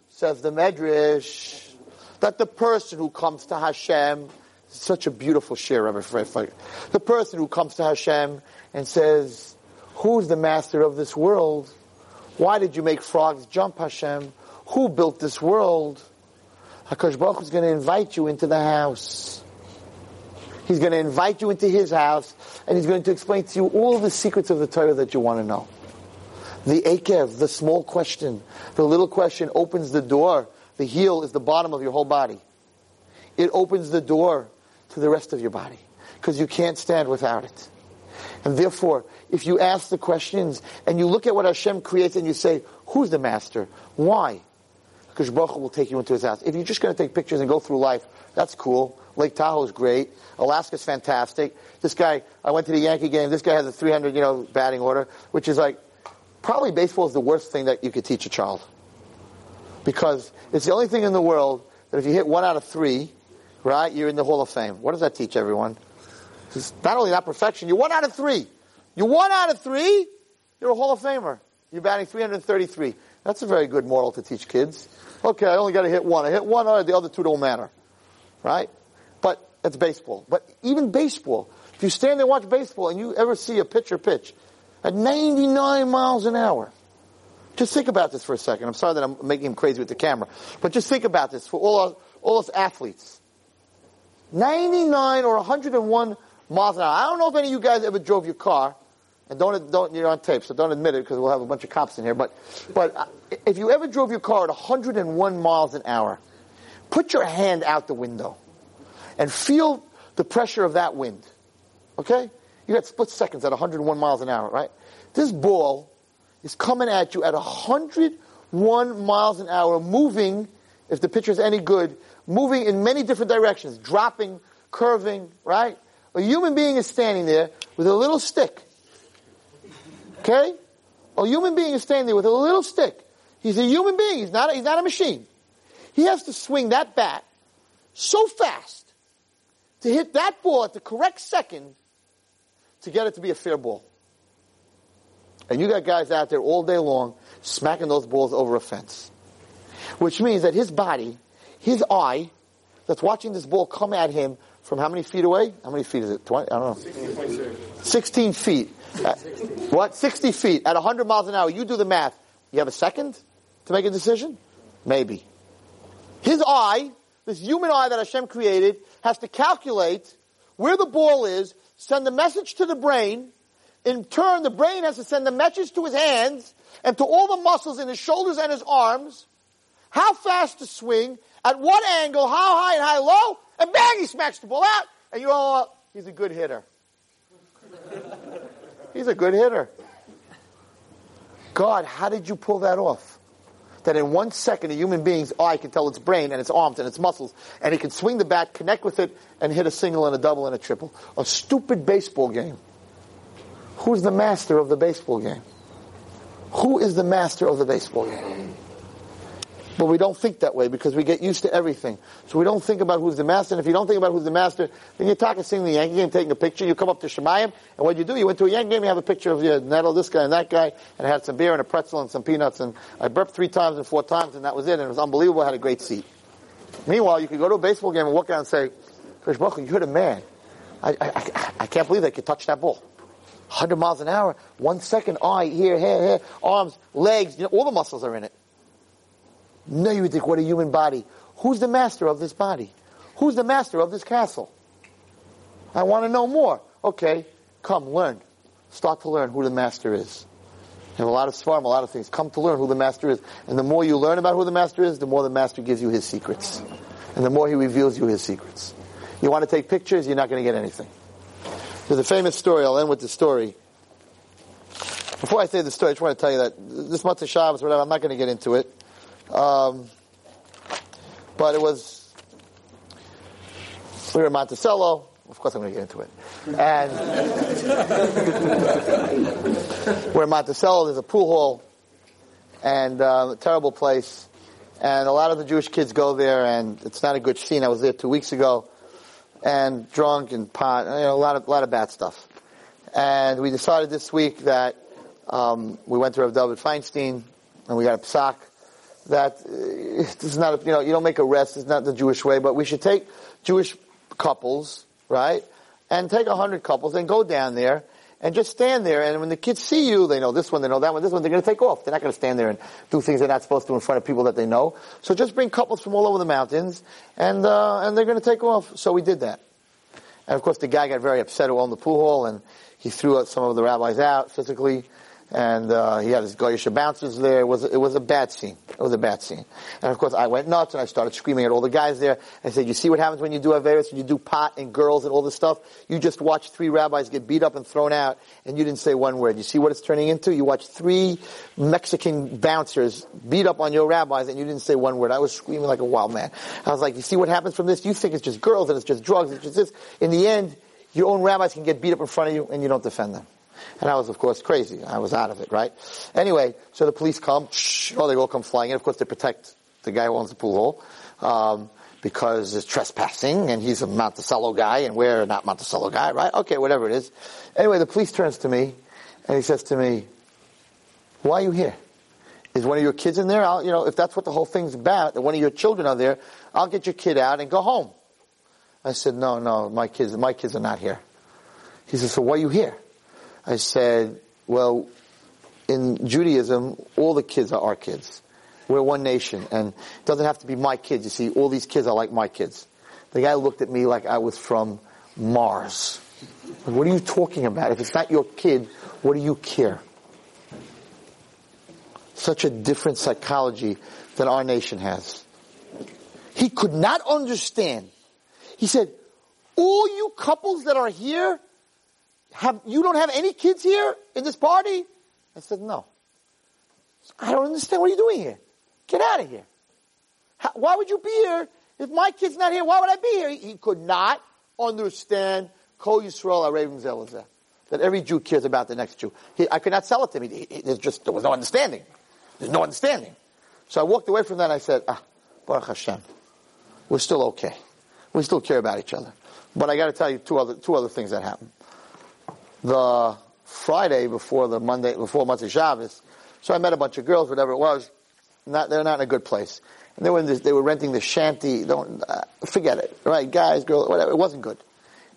Says the Medrash, that the person who comes to Hashem, such a beautiful share, Rabbi Fred, the person who comes to Hashem and says, who's the master of this world? Why did you make frogs jump, Hashem? Who built this world? HaKadosh Baruch is going to invite you into the house. He's going to invite you into his house, and he's going to explain to you all the secrets of the Torah that you want to know. The Akev, the small question, the little question opens the door. The heel is the bottom of your whole body. It opens the door to the rest of your body, because you can't stand without it. And therefore, if you ask the questions and you look at what Hashem creates and you say, who's the master? Why? Because Baruch will take you into his house. If you're just going to take pictures and go through life, that's cool. Lake Tahoe is great. Alaska's fantastic. This guy, I went to the Yankee game. This guy has a 300, you know, batting order, which is like, probably baseball is the worst thing that you could teach a child. Because it's the only thing in the world that if you hit one out of three, right, you're in the Hall of Fame. What does that teach everyone? It's not only not perfection, you're one out of three. You're one out of three, you're a Hall of Famer. You're batting 333. That's a very good moral to teach kids. Okay, I only got to hit one. I hit one, or the other two don't matter. Right? But it's baseball. But even baseball, if you stand there and watch baseball and you ever see a pitcher pitch at 99 miles an hour, just think about this for a second. I'm sorry that I'm making him crazy with the camera. But just think about this for all, all us athletes. 99 or 101 miles an hour. I don't know if any of you guys ever drove your car, and don't don't you're on tape, so don't admit it because we'll have a bunch of cops in here. But but uh, if you ever drove your car at 101 miles an hour, put your hand out the window and feel the pressure of that wind. Okay, you got split seconds at 101 miles an hour, right? This ball is coming at you at 101 miles an hour, moving. If the pitcher is any good, moving in many different directions, dropping, curving, right? A human being is standing there with a little stick. Okay? A human being is standing there with a little stick. He's a human being. He's not a, he's not a machine. He has to swing that bat so fast to hit that ball at the correct second to get it to be a fair ball. And you got guys out there all day long smacking those balls over a fence. Which means that his body, his eye, that's watching this ball come at him from how many feet away? How many feet is it? 20? I don't know. 16 feet. What? 60 feet at 100 miles an hour. You do the math. You have a second to make a decision? Maybe. His eye, this human eye that Hashem created, has to calculate where the ball is, send the message to the brain. In turn, the brain has to send the message to his hands and to all the muscles in his shoulders and his arms. How fast to swing, at what angle, how high and how low, and bang, he smacks the ball out, and you're all, he's a good hitter. he's a good hitter. God, how did you pull that off? That in one second a human being's eye can tell its brain and its arms and its muscles, and he can swing the bat, connect with it, and hit a single and a double and a triple. A stupid baseball game. Who's the master of the baseball game? Who is the master of the baseball game? But we don't think that way because we get used to everything. So we don't think about who's the master. And if you don't think about who's the master, then you're talking, seeing the Yankee game, taking a picture. You come up to Shamayim, and what you do, you went to a Yankee game, you have a picture of your Nettle, this guy and that guy, and I had some beer and a pretzel and some peanuts, and I burped three times and four times, and that was it. And it was unbelievable. I had a great seat. Meanwhile, you could go to a baseball game and walk out and say, Chris Baruch, you hit a man. I, I, I, can't believe they could touch that ball. 100 miles an hour, one second, eye, here, here, here, arms, legs, you know, all the muscles are in it. No, you think, what a human body. Who's the master of this body? Who's the master of this castle? I want to know more. Okay, come, learn. Start to learn who the master is. Have a lot of svarim, a lot of things. Come to learn who the master is. And the more you learn about who the master is, the more the master gives you his secrets. And the more he reveals you his secrets. You want to take pictures, you're not going to get anything. There's a famous story, I'll end with the story. Before I say the story, I just want to tell you that this month of Shabbos, whatever, I'm not going to get into it. Um, but it was, we were in Monticello. Of course I'm going to get into it. And we're in Monticello, there's a pool hall, and uh, a terrible place. And a lot of the Jewish kids go there, and it's not a good scene. I was there two weeks ago, and drunk and pot, you know, a lot of a lot of bad stuff. And we decided this week that um, we went to Rav David Feinstein, and we got a psak that uh, is not, a, you know, you don't make a rest. It's not the Jewish way, but we should take Jewish couples, right, and take a hundred couples and go down there and just stand there. And when the kids see you, they know this one, they know that one, this one. They're going to take off. They're not going to stand there and do things they're not supposed to in front of people that they know. So just bring couples from all over the mountains, and uh, and they're going to take off. So we did that. And of course, the guy got very upset who owned the pool hall, and he threw out some of the rabbis out physically and uh, he had his Goyish bouncers there. It was it was a bad scene. It was a bad scene. And of course, I went nuts and I started screaming at all the guys there. I said, "You see what happens when you do Averis, and you do pot and girls and all this stuff? You just watch three rabbis get beat up and thrown out, and you didn't say one word. You see what it's turning into? You watch three Mexican bouncers beat up on your rabbis, and you didn't say one word. I was screaming like a wild man. I was like, "You see what happens from this? You think it's just girls and it's just drugs, it's just this. In the end, your own rabbis can get beat up in front of you, and you don't defend them." And I was, of course, crazy. I was out of it, right? Anyway, so the police come, oh, they all come flying in. Of course, they protect the guy who owns the pool hall, um, because it's trespassing, and he's a Monticello guy, and we're not Monticello guy, right? Okay, whatever it is. Anyway, the police turns to me, and he says to me, why are you here? Is one of your kids in there? I'll, you know, if that's what the whole thing's about, that one of your children are there, I'll get your kid out and go home. I said, no, no, my kids, my kids are not here. He said, so why are you here? I said, well, in Judaism, all the kids are our kids. We're one nation, and it doesn't have to be my kids. You see, all these kids are like my kids. The guy looked at me like I was from Mars. What are you talking about? If it's not your kid, what do you care? Such a different psychology than our nation has. He could not understand. He said, all you couples that are here have, you don't have any kids here in this party? I said, no. I don't understand. What are you doing here? Get out of here. How, why would you be here if my kid's not here? Why would I be here? He, he could not understand Kol Yisrael Arevim Zeh LaZeh. That every Jew cares about the next Jew. He, I could not sell it to him. He, there's just, there was no understanding. There's no understanding. So I walked away from that and I said, ah, Baruch Hashem. We're still okay. We still care about each other. But I gotta tell you two other, two other things that happened the Friday before the Monday, before Motzei Shabbos. So I met a bunch of girls, whatever it was. Not, they're not in a good place. And they were, this, they were renting the shanty. Don't, uh, forget it. Right? Guys, girls, whatever. It wasn't good.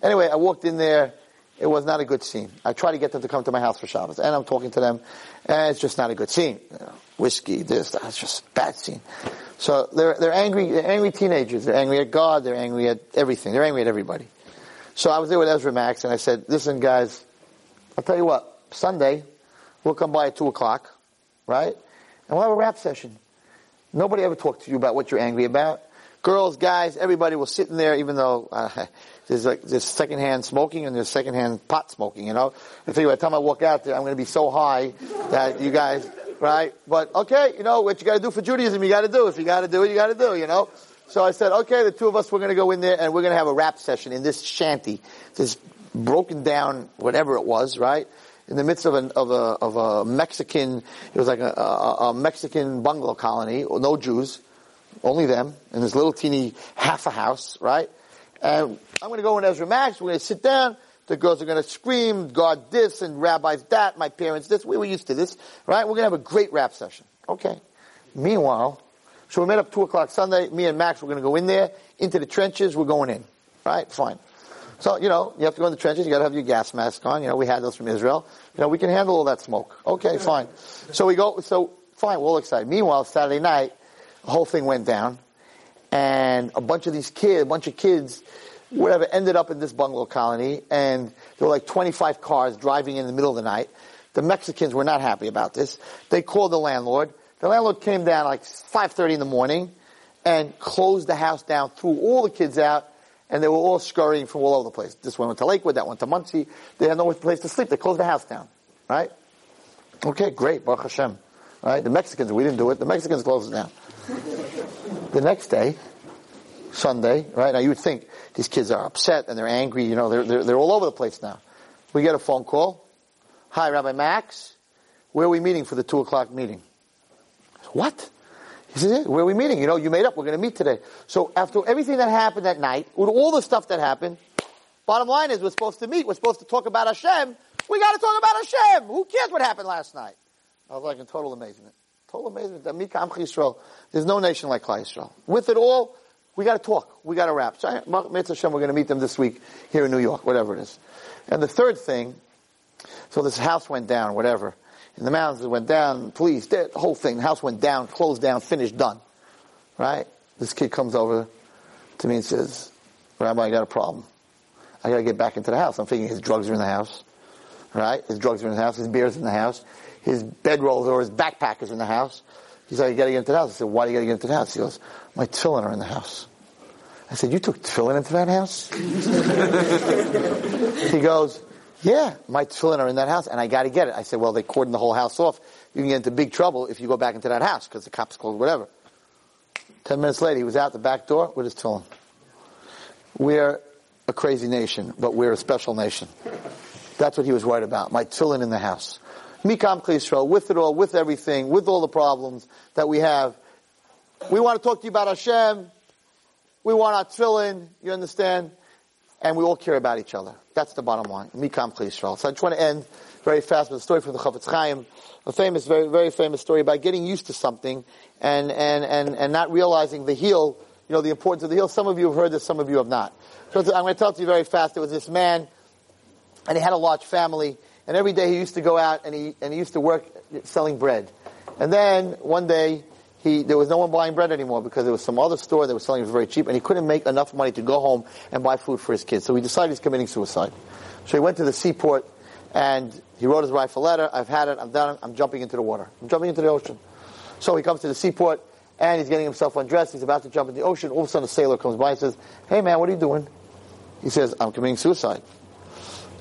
Anyway, I walked in there. It was not a good scene. I tried to get them to come to my house for Shabbos. And I'm talking to them. And it's just not a good scene. You know, whiskey, this, that. It's just bad scene. So they're, they're angry, they're angry teenagers. They're angry at God. They're angry at everything. They're angry at everybody. So I was there with Ezra Max and I said, listen guys, I'll tell you what, Sunday, we'll come by at 2 o'clock, right? And we'll have a rap session. Nobody ever talked to you about what you're angry about. Girls, guys, everybody was sitting there, even though uh, there's like there's secondhand smoking and there's secondhand pot smoking. You know, I tell you, by the time I walk out there, I'm going to be so high that you guys, right? But okay, you know what you got to do for Judaism, you got to do. If you got to do it, you got to do. You know. So I said, okay, the two of us, we're going to go in there and we're going to have a rap session in this shanty, this broken down, whatever it was, right? In the midst of, an, of, a, of a Mexican, it was like a, a, a Mexican bungalow colony, no Jews, only them, in this little teeny half a house, right? And I'm going to go in Ezra Max, we're going to sit down, the girls are going to scream, God this, and rabbis that, my parents this, we were used to this, right? We're going to have a great rap session. Okay. Meanwhile, So we met up 2 o'clock Sunday. Me and Max were going to go in there, into the trenches. We're going in. Right? Fine. So, you know, you have to go in the trenches. You got to have your gas mask on. You know, we had those from Israel. You know, we can handle all that smoke. Okay, fine. So we go, so fine, we're all excited. Meanwhile, Saturday night, the whole thing went down. And a bunch of these kids, a bunch of kids, whatever, ended up in this bungalow colony. And there were like 25 cars driving in the middle of the night. The Mexicans were not happy about this. They called the landlord. The landlord came down like 5.30 in the morning and closed the house down, threw all the kids out, and they were all scurrying from all over the place. This one went to Lakewood, that went to Monsey. They had no place to sleep. They closed the house down. Right? Okay, great. Baruch Hashem. Right? The Mexicans, we didn't do it. The Mexicans closed it down. the next day, Sunday, right? Now you would think these kids are upset and they're angry. You know, they're, they're, they're all over the place now. We get a phone call. Hi, Rabbi Max. Where are we meeting for the two o'clock meeting? What? He says, where are we meeting? You know, you made up. We're going to meet today. So after everything that happened that night, with all the stuff that happened, bottom line is we're supposed to meet. We're supposed to talk about Hashem. We got to talk about Hashem. Who cares what happened last night? I was like in total amazement. Total amazement. There's no nation like Klal Yisrael. With it all, we got to talk. We got to wrap. So, Hashem, we're going to meet them this week here in New York, whatever it is. And the third thing, so this house went down, whatever. In the mountains, went down, police, the whole thing. The house went down, closed down, finished, done. Right? This kid comes over to me and says, Rabbi, I got a problem. I got to get back into the house. I'm thinking his drugs are in the house. Right? His drugs are in the house. His beer's in the house. His bedrolls or his backpack is in the house. He's like, you got to get into the house. I said, why do you got to get into the house? He goes, my tefillin are in the house. I said, you took tefillin into that house? he goes, yeah, my tefillin are in that house, and I got to get it. I said, well, they cordoned the whole house off. You can get into big trouble if you go back into that house because the cops called, whatever. Ten minutes later, he was out the back door with his tefillin. We're a crazy nation, but we're a special nation. That's what he was worried about. My tefillin in the house. Mikam Yisrael, with it all, with everything, with all the problems that we have. We want to talk to you about Hashem. We want our tefillin, you understand? And we all care about each other. That's the bottom line. Mikam Yisrael. So I just want to end very fast with a story from the Chafetz Chaim, a famous, very, very famous story about getting used to something and, and, and, and not realizing the heel, you know, the importance of the heel. Some of you have heard this, some of you have not. So I'm going to tell it to you very fast. There was this man, and he had a large family, and every day he used to go out and he, and he used to work selling bread. And then one day, he, there was no one buying bread anymore because there was some other store that was selling it very cheap and he couldn't make enough money to go home and buy food for his kids. So he decided he's committing suicide. So he went to the seaport and he wrote his wife a letter. I've had it. I'm done. I'm jumping into the water. I'm jumping into the ocean. So he comes to the seaport and he's getting himself undressed. He's about to jump in the ocean. All of a sudden a sailor comes by and says, Hey man, what are you doing? He says, I'm committing suicide.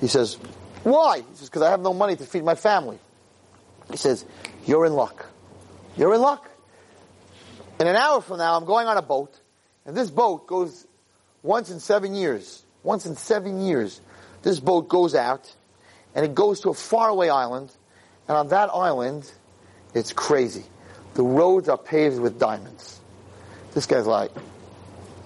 He says, why? He says, because I have no money to feed my family. He says, you're in luck. You're in luck. In an hour from now, I'm going on a boat, and this boat goes once in seven years. Once in seven years, this boat goes out, and it goes to a faraway island, and on that island, it's crazy. The roads are paved with diamonds. This guy's like,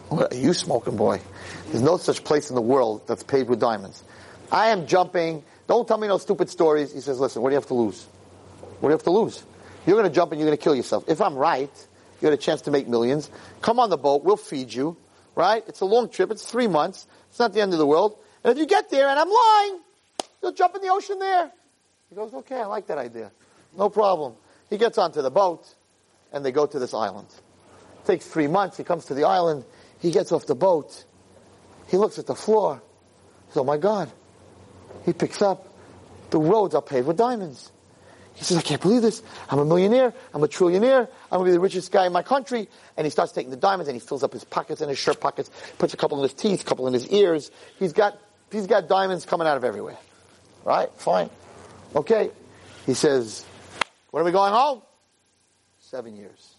what are you smoking, boy? There's no such place in the world that's paved with diamonds. I am jumping. Don't tell me no stupid stories. He says, listen, what do you have to lose? What do you have to lose? You're going to jump and you're going to kill yourself. If I'm right, you get a chance to make millions. Come on the boat. We'll feed you. Right? It's a long trip. It's three months. It's not the end of the world. And if you get there and I'm lying, you'll jump in the ocean there. He goes, okay, I like that idea. No problem. He gets onto the boat and they go to this island. It takes three months. He comes to the island. He gets off the boat. He looks at the floor. He says, oh my God. He picks up. The roads are paved with diamonds. He says, I can't believe this. I'm a millionaire. I'm a trillionaire. I'm going to be the richest guy in my country. And he starts taking the diamonds and he fills up his pockets and his shirt pockets, puts a couple in his teeth, a couple in his ears. He's got, he's got diamonds coming out of everywhere. Right? Fine. Okay. He says, when are we going home? Seven years.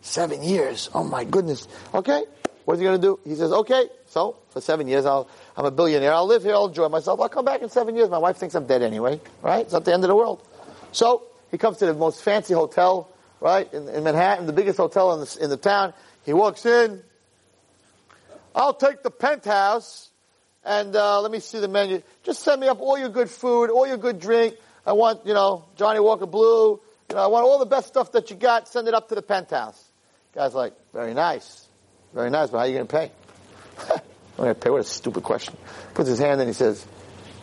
Seven years. Oh my goodness. Okay. What is he going to do? He says, okay, so for seven years, I'll, I'm a billionaire. I'll live here. I'll enjoy myself. I'll come back in seven years. My wife thinks I'm dead anyway, right? It's not the end of the world. So he comes to the most fancy hotel, right, in, in Manhattan, the biggest hotel in the, in the town. He walks in. I'll take the penthouse and uh, let me see the menu. Just send me up all your good food, all your good drink. I want, you know, Johnnie Walker Blue. You know, I want all the best stuff that you got. Send it up to the penthouse. Guy's like, very nice. Very nice, but how are you going to pay? I'm going to pay. What a stupid question. Puts his hand in, he says,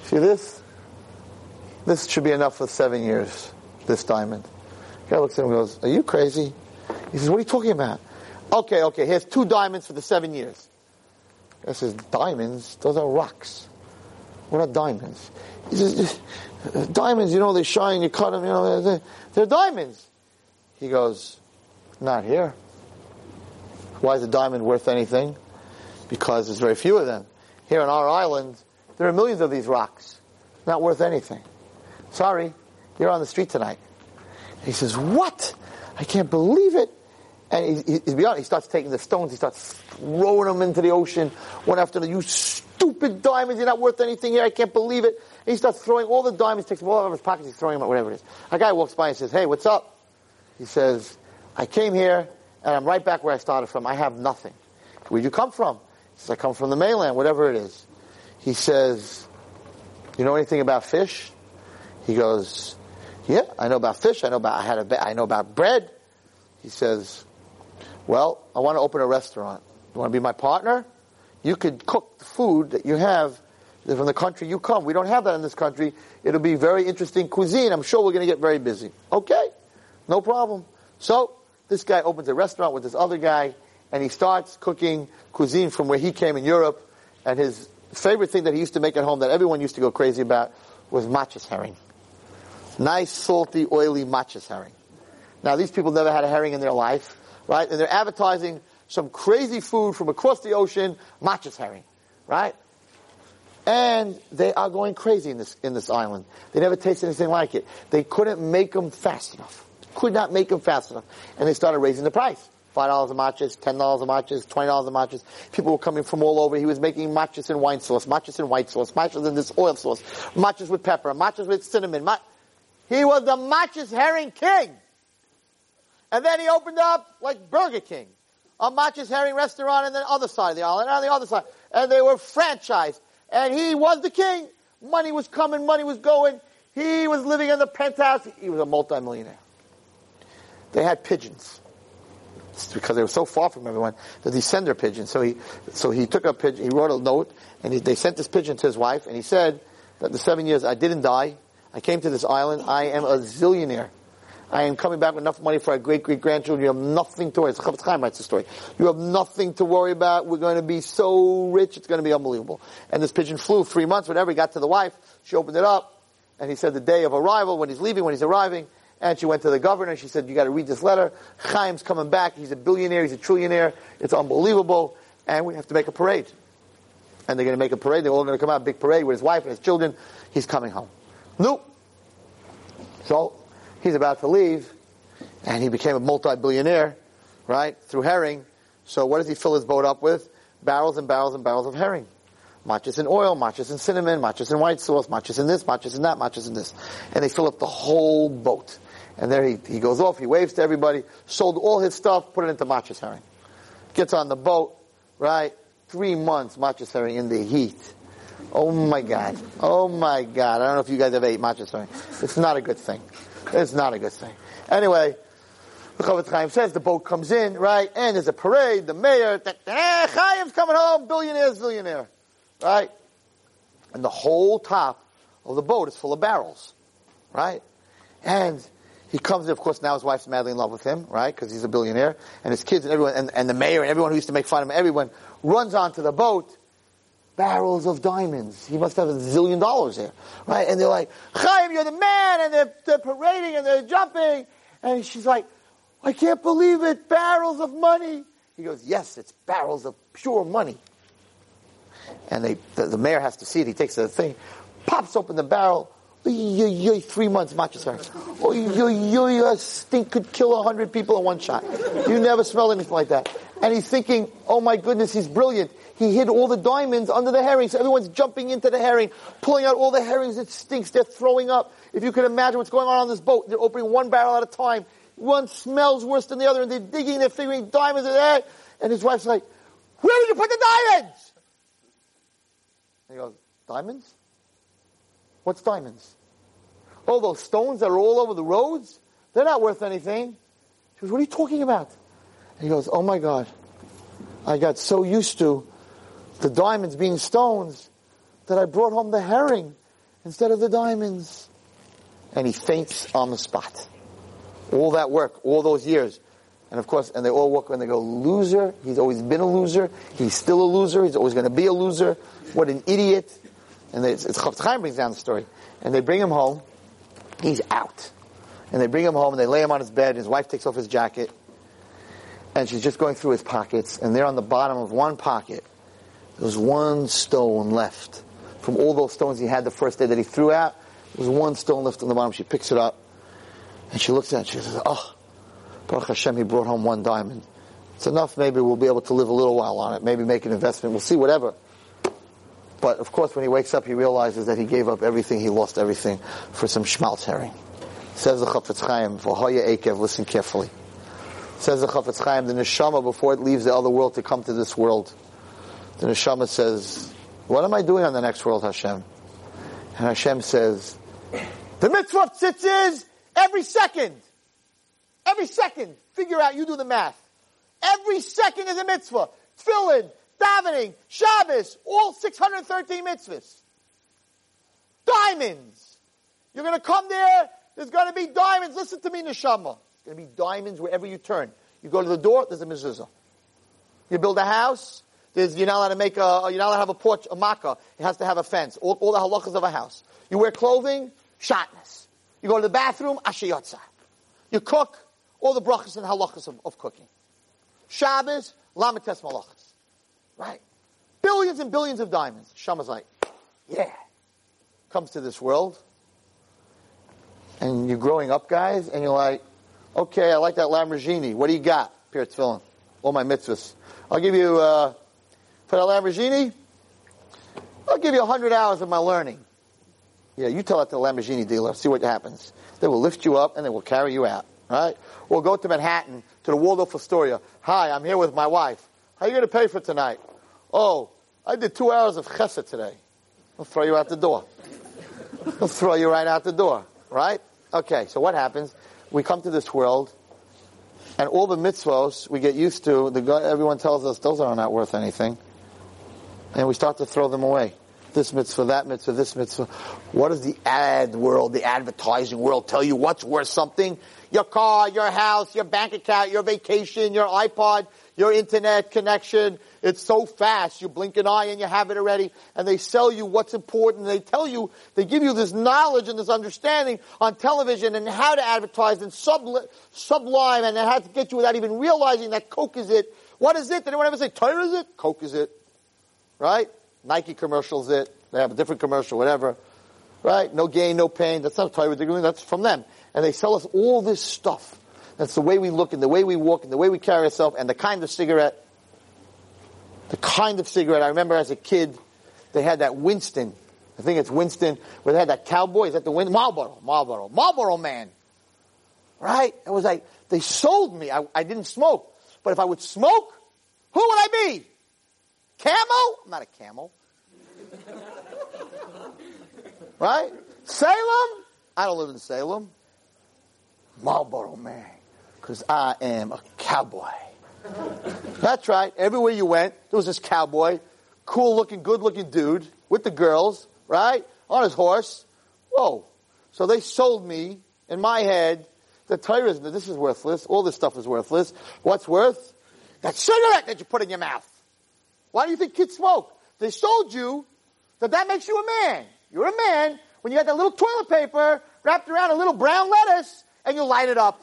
see this? This should be enough for seven years, this diamond. Guy looks at him and goes, are you crazy? He says, what are you talking about? Okay, okay, here's two diamonds for the seven years. Guy says, diamonds? Those are rocks. What are diamonds? He says, uh, diamonds, you know, they shine, you cut them, you know, they're, they're diamonds. He goes, not here. Why is a diamond worth anything? Because there's very few of them. Here on our island, there are millions of these rocks. Not worth anything. Sorry, you're on the street tonight. He says, what? I can't believe it. And he, he, starts taking the stones, he starts throwing them into the ocean, one after the, you stupid diamonds, you're not worth anything here, I can't believe it. And he starts throwing all the diamonds, takes them all out of his pockets, he's throwing them out, whatever it is. A guy walks by and says, hey, what's up? He says, I came here, and I'm right back where I started from. I have nothing. Where'd you come from? Says, I come from the mainland, whatever it is. He says, you know anything about fish? He goes, yeah, I know about fish. I know about, I had a, I know about bread. He says, well, I want to open a restaurant. You want to be my partner? You could cook the food that you have from the country you come. We don't have that in this country. It'll be very interesting cuisine. I'm sure we're going to get very busy. Okay, no problem. So this guy opens a restaurant with this other guy, and he starts cooking cuisine from where he came in Europe. And his favorite thing that he used to make at home that everyone used to go crazy about was matjes herring. Nice, salty, oily matjes herring. Now, these people never had a herring in their life, right? And they're advertising some crazy food from across the ocean, matjes herring, right? And they are going crazy in this, in this island. They never tasted anything like it. They couldn't make them fast enough could not make them fast enough. And they started raising the price. Five dollars a matjes, ten dollars a matjes, twenty dollars a matjes. People were coming from all over. He was making matjes in wine sauce, matjes in white sauce, matjes in this oil sauce, matjes with pepper, matjes with cinnamon. He was the matjes herring king. And then he opened up like Burger King, a matjes herring restaurant on the other side of the island, on the other side, and they were franchised. And he was the king. Money was coming, money was going. He was living in the penthouse. He was a multimillionaire. They had pigeons. It's because they were so far from everyone that they send their pigeons. So he, so he took a pigeon, he wrote a note, and he, they sent this pigeon to his wife, and he said that the seven years I didn't die, I came to this island, I am a zillionaire. I am coming back with enough money for our great great grandchildren. You have nothing to worry. It's Chofetz Chaim writes the story. You have nothing to worry about. We're going to be so rich. It's going to be unbelievable. And this pigeon flew three months. Whenever he got to the wife, she opened it up, and he said the day of arrival, when he's leaving, when he's arriving, and she went to the governor. She said, you got to read this letter. Chaim's coming back. He's a billionaire. He's a trillionaire. It's unbelievable. And we have to make a parade. And they're going to make a parade. They're all going to come out, big parade with his wife and his children. He's coming home. Nope. So he's about to leave. And he became a multi-billionaire, right, through herring. So what does he fill his boat up with? Barrels and barrels and barrels of herring. Matjes in oil, matjes in cinnamon, matjes in white sauce, matjes in this, matjes in that, matjes in this. And they fill up the whole boat. And there he, he goes off, he waves to everybody, sold all his stuff, put it into matjes herring. Gets on the boat, right? Three months matjes herring in the heat. Oh my God. Oh my God. I don't know if you guys ever ate matjes herring. It's not a good thing. It's not a good thing. Anyway, the Chofetz Chaim says the boat comes in, right? And there's a parade, the mayor, Chaim's coming home, billionaires, billionaire. Right? And the whole top of the boat is full of barrels. Right? And he comes of course, now his wife's madly in love with him, right? Because he's a billionaire. And his kids and everyone, and, and the mayor and everyone who used to make fun of him, everyone runs onto the boat. Barrels of diamonds. He must have a zillion dollars there, right? And they're like, Chaim, you're the man! And they're, they're parading and they're jumping. And she's like, I can't believe it, barrels of money. He goes, yes, it's barrels of pure money. And they, the, the mayor has to see it. He takes the thing, pops open the barrel, three months matjes her. Oh, a stink could kill a hundred people in one shot. You never smelled anything like that. And he's thinking, oh my goodness, he's brilliant. He hid all the diamonds under the herring, so everyone's jumping into the herring, pulling out all the herrings. It stinks. They're throwing up. If you can imagine what's going on on this boat, they're opening one barrel at a time. One smells worse than the other, and they're digging, they're figuring diamonds are there. And his wife's like, where did you put the diamonds? And he goes, diamonds? What's diamonds? Oh, those stones that are all over the roads? They're not worth anything. She goes, what are you talking about? He goes, oh my God, I got so used to the diamonds being stones that I brought home the herring instead of the diamonds. And he faints on the spot. All that work, all those years. And of course, and they all walk and they go, loser. He's always been a loser. He's still a loser. He's always going to be a loser. What an idiot. And they, it's, it's Chaim brings down the story. And they bring him home. He's out. And they bring him home and they lay him on his bed. His wife takes off his jacket. And she's just going through his pockets. And there on the bottom of one pocket, there's one stone left. From all those stones he had the first day that he threw out, there's one stone left on the bottom. She picks it up. And she looks at it. And she says, oh, Baruch Hashem, he brought home one diamond. It's enough. Maybe we'll be able to live a little while on it. Maybe make an investment. We'll see, whatever. But of course, when he wakes up, he realizes that he gave up everything. He lost everything for some schmaltz herring. Says the Chafetz Chaim, V'hoya Ekev, listen carefully. Says the Chafetz Chaim, the neshama, before it leaves the other world to come to this world, the neshama says, what am I doing on the next world, Hashem? And Hashem says, the mitzvah of is every second. Every second. Figure out, you do the math. Every second is a mitzvah. Tefillin, davening, Shabbos, all 613 mitzvahs. Diamonds. You're going to come there, there's going to be diamonds. Listen to me, neshama. There's going to be diamonds wherever you turn. You go to the door, there's a mezuzah. You build a house, there's, you're not allowed to make a, you're not allowed to have a porch, a makkah. It has to have a fence. All, all the halachas of a house. You wear clothing, shatnez. You go to the bathroom, asher yotzar. You cook, all the brachas and halachas of, of cooking. Shabbos, lamites malachas. Right? Billions and billions of diamonds. Shama's like, yeah. Comes to this world. And you're growing up, guys, and you're like, okay, I like that Lamborghini. What do you got? Pair tefillin. All my mitzvahs. I'll give you, uh, for that Lamborghini, I'll give you a hundred hours of my learning. Yeah, you tell that to the Lamborghini dealer, see what happens. They will lift you up and they will carry you out. Right? Or go to Manhattan, to the Waldorf Astoria. Hi, I'm here with my wife. How are you going to pay for tonight? Oh, I did two hours of chesed today. I'll throw you out the door. I'll throw you right out the door. Right? Okay, so what happens? We come to this world, and all the mitzvos we get used to, the, everyone tells us those are not worth anything. And we start to throw them away this mitzvah, that mitzvah, this mitzvah. What does the ad world, the advertising world tell you what's worth something? Your car, your house, your bank account, your vacation, your iPod, your internet connection. It's so fast. You blink an eye and you have it already. And they sell you what's important. They tell you, they give you this knowledge and this understanding on television and how to advertise and subli- sublime and how to get you without even realizing that Coke is it. What is it? Did anyone ever say, Torah is it? Coke is it. Right? Nike commercials it. They have a different commercial, whatever. Right? No gain, no pain. That's not doing. That's from them. And they sell us all this stuff. That's the way we look and the way we walk and the way we carry ourselves and the kind of cigarette. The kind of cigarette. I remember as a kid, they had that Winston. I think it's Winston, where they had that cowboy. Is that the Winston? Marlboro. Marlboro. Marlboro man. Right? It was like, they sold me. I, I didn't smoke. But if I would smoke, who would I be? Camel? I'm not a camel. right? Salem? I don't live in Salem. Marlboro man. Because I am a cowboy. That's right. Everywhere you went, there was this cowboy, cool looking, good looking dude with the girls, right? On his horse. Whoa. So they sold me in my head the Torah is, this is worthless. All this stuff is worthless. What's worth? That cigarette that you put in your mouth. Why do you think kids smoke? They sold you that that makes you a man. You're a man when you got that little toilet paper wrapped around a little brown lettuce and you light it up.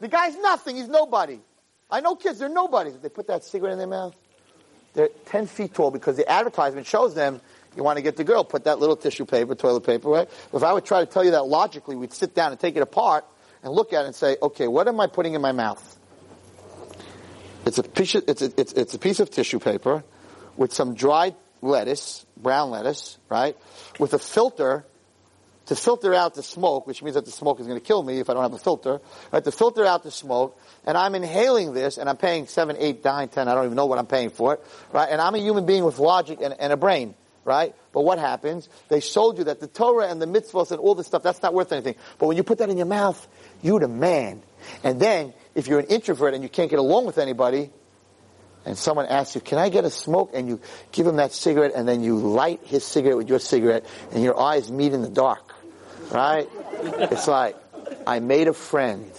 The guy's nothing. He's nobody. I know kids, they're nobodies. They put that cigarette in their mouth, they're 10 feet tall because the advertisement shows them you want to get the girl, put that little tissue paper, toilet paper, right? If I would try to tell you that logically, we'd sit down and take it apart and look at it and say, okay, what am I putting in my mouth? It's a piece of, it's a, it's, it's a piece of tissue paper with some dried lettuce, brown lettuce, right? With a filter to filter out the smoke, which means that the smoke is going to kill me if I don't have a filter, right? To filter out the smoke, and I'm inhaling this, and I'm paying seven, eight, nine, ten, I don't even know what I'm paying for it, right? And I'm a human being with logic and, and a brain. right? But what happens? They sold you that the Torah and the mitzvahs and all this stuff, that's not worth anything. But when you put that in your mouth, you're the man. And then, if you're an introvert and you can't get along with anybody, and someone asks you, can I get a smoke? And you give him that cigarette and then you light his cigarette with your cigarette and your eyes meet in the dark. Right? It's like, I made a friend.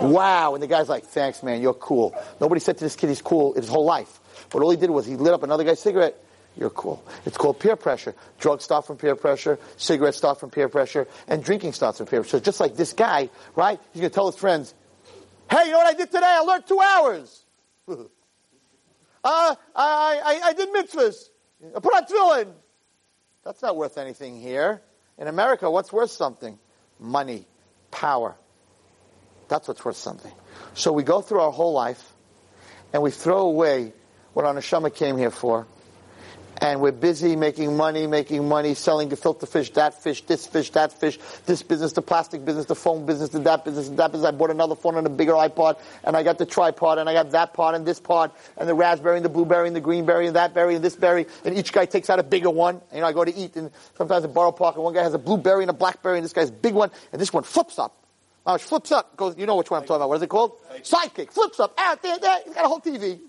Wow. And the guy's like, thanks man, you're cool. Nobody said to this kid he's cool his whole life. But all he did was he lit up another guy's cigarette. You're cool. It's called peer pressure. Drugs start from peer pressure, cigarettes start from peer pressure, and drinking starts from peer pressure. So just like this guy, right? He's gonna tell his friends, hey, you know what I did today? I learned two hours. Uh, I, I, I did mitzvahs. I put on tefillin. That's not worth anything here. In America, what's worth something? Money, power. That's what's worth something. So we go through our whole life and we throw away what our neshama came here for and we're busy making money, making money, selling the gefilte fish, that fish, this fish, that fish, this business, the plastic business, the phone business, the that business, the that business. I bought another phone and a bigger iPod, and I got the tripod, and I got that pod and this pod, and the raspberry and the blueberry and the greenberry and that berry and this berry, and each guy takes out a bigger one. And, you know, I go to eat, and sometimes at Borough Park, and one guy has a blueberry and a blackberry, and this guy's big one, and this one flips up. Uh, flips up, goes, you know which one I'm talking about. What is it called? Sidekick. Flips up, out there, there. He's got a whole TV.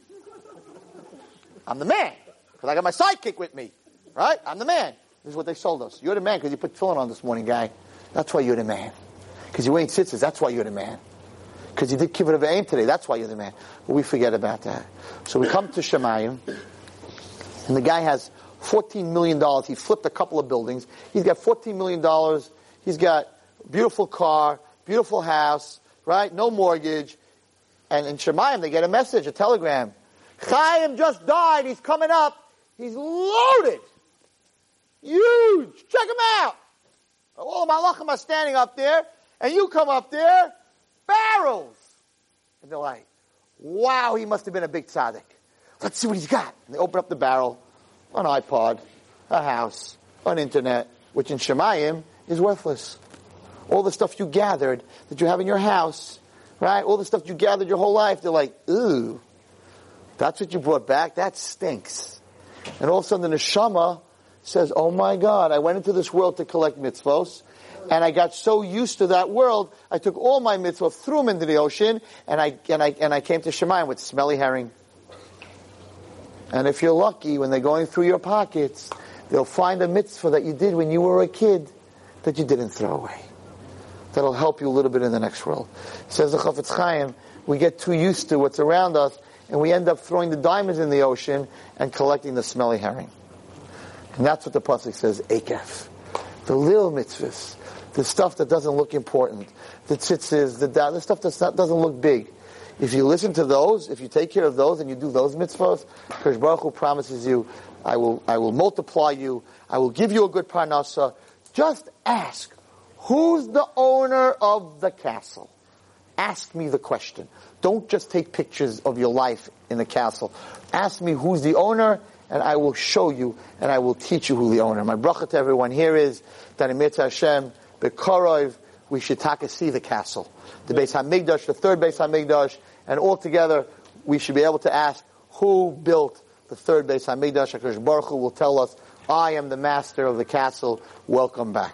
I'm the man. Because I got my sidekick with me. Right? I'm the man. This is what they sold us. You're the man because you put tefillin on this morning, guy. That's why you're the man. Because you're wearing tzitzis. That's why you're the man. Because you did kibbud av v'eim today. That's why you're the man. But we forget about that. So we come to Shamayim, and the guy has $14 million. He flipped a couple of buildings. He's got $14 million. He's got beautiful car, beautiful house, right? No mortgage. And in Shamayim, they get a message, a telegram. Chaim just died. He's coming up. He's loaded. Huge. Check him out. All the malachim are standing up there, and you come up there, barrels. And they're like, wow, he must have been a big tzaddik. Let's see what he's got. And they open up the barrel, an iPod, a house, an internet, which in Shamayim is worthless. All the stuff you gathered that you have in your house, right? All the stuff you gathered your whole life, they're like, ooh, that's what you brought back? That stinks. And all of a sudden the neshama says, oh my God, I went into this world to collect mitzvos, and I got so used to that world, I took all my mitzvot, threw them into the ocean, and I, and I, and I came to Shamayim with smelly herring. And if you're lucky, when they're going through your pockets, they'll find a mitzvah that you did when you were a kid that you didn't throw away. That'll help you a little bit in the next world. Says the Chafetz Chaim, we get too used to what's around us, and we end up throwing the diamonds in the ocean and collecting the smelly herring. And that's what the pasuk says, Eikev. The little mitzvahs, the stuff that doesn't look important, the tzitzis, the da, the stuff that doesn't look big. If you listen to those, if you take care of those and you do those mitzvahs, Kadosh Baruch Hu promises you, I will, I will multiply you, I will give you a good parnasa. Just ask, who's the owner of the castle? Ask me the question. Don't just take pictures of your life in the castle. Ask me who's the owner and I will show you and I will teach you who the owner. My bracha to everyone here is that Mitzvah Hashem, Bekorov, we should take a see the castle. The Beis HaMikdash, the third Beis HaMikdash, and all together we should be able to ask who built the third Beis HaMikdash. HaKadosh Baruch Hu will tell us, I am the master of the castle. Welcome back.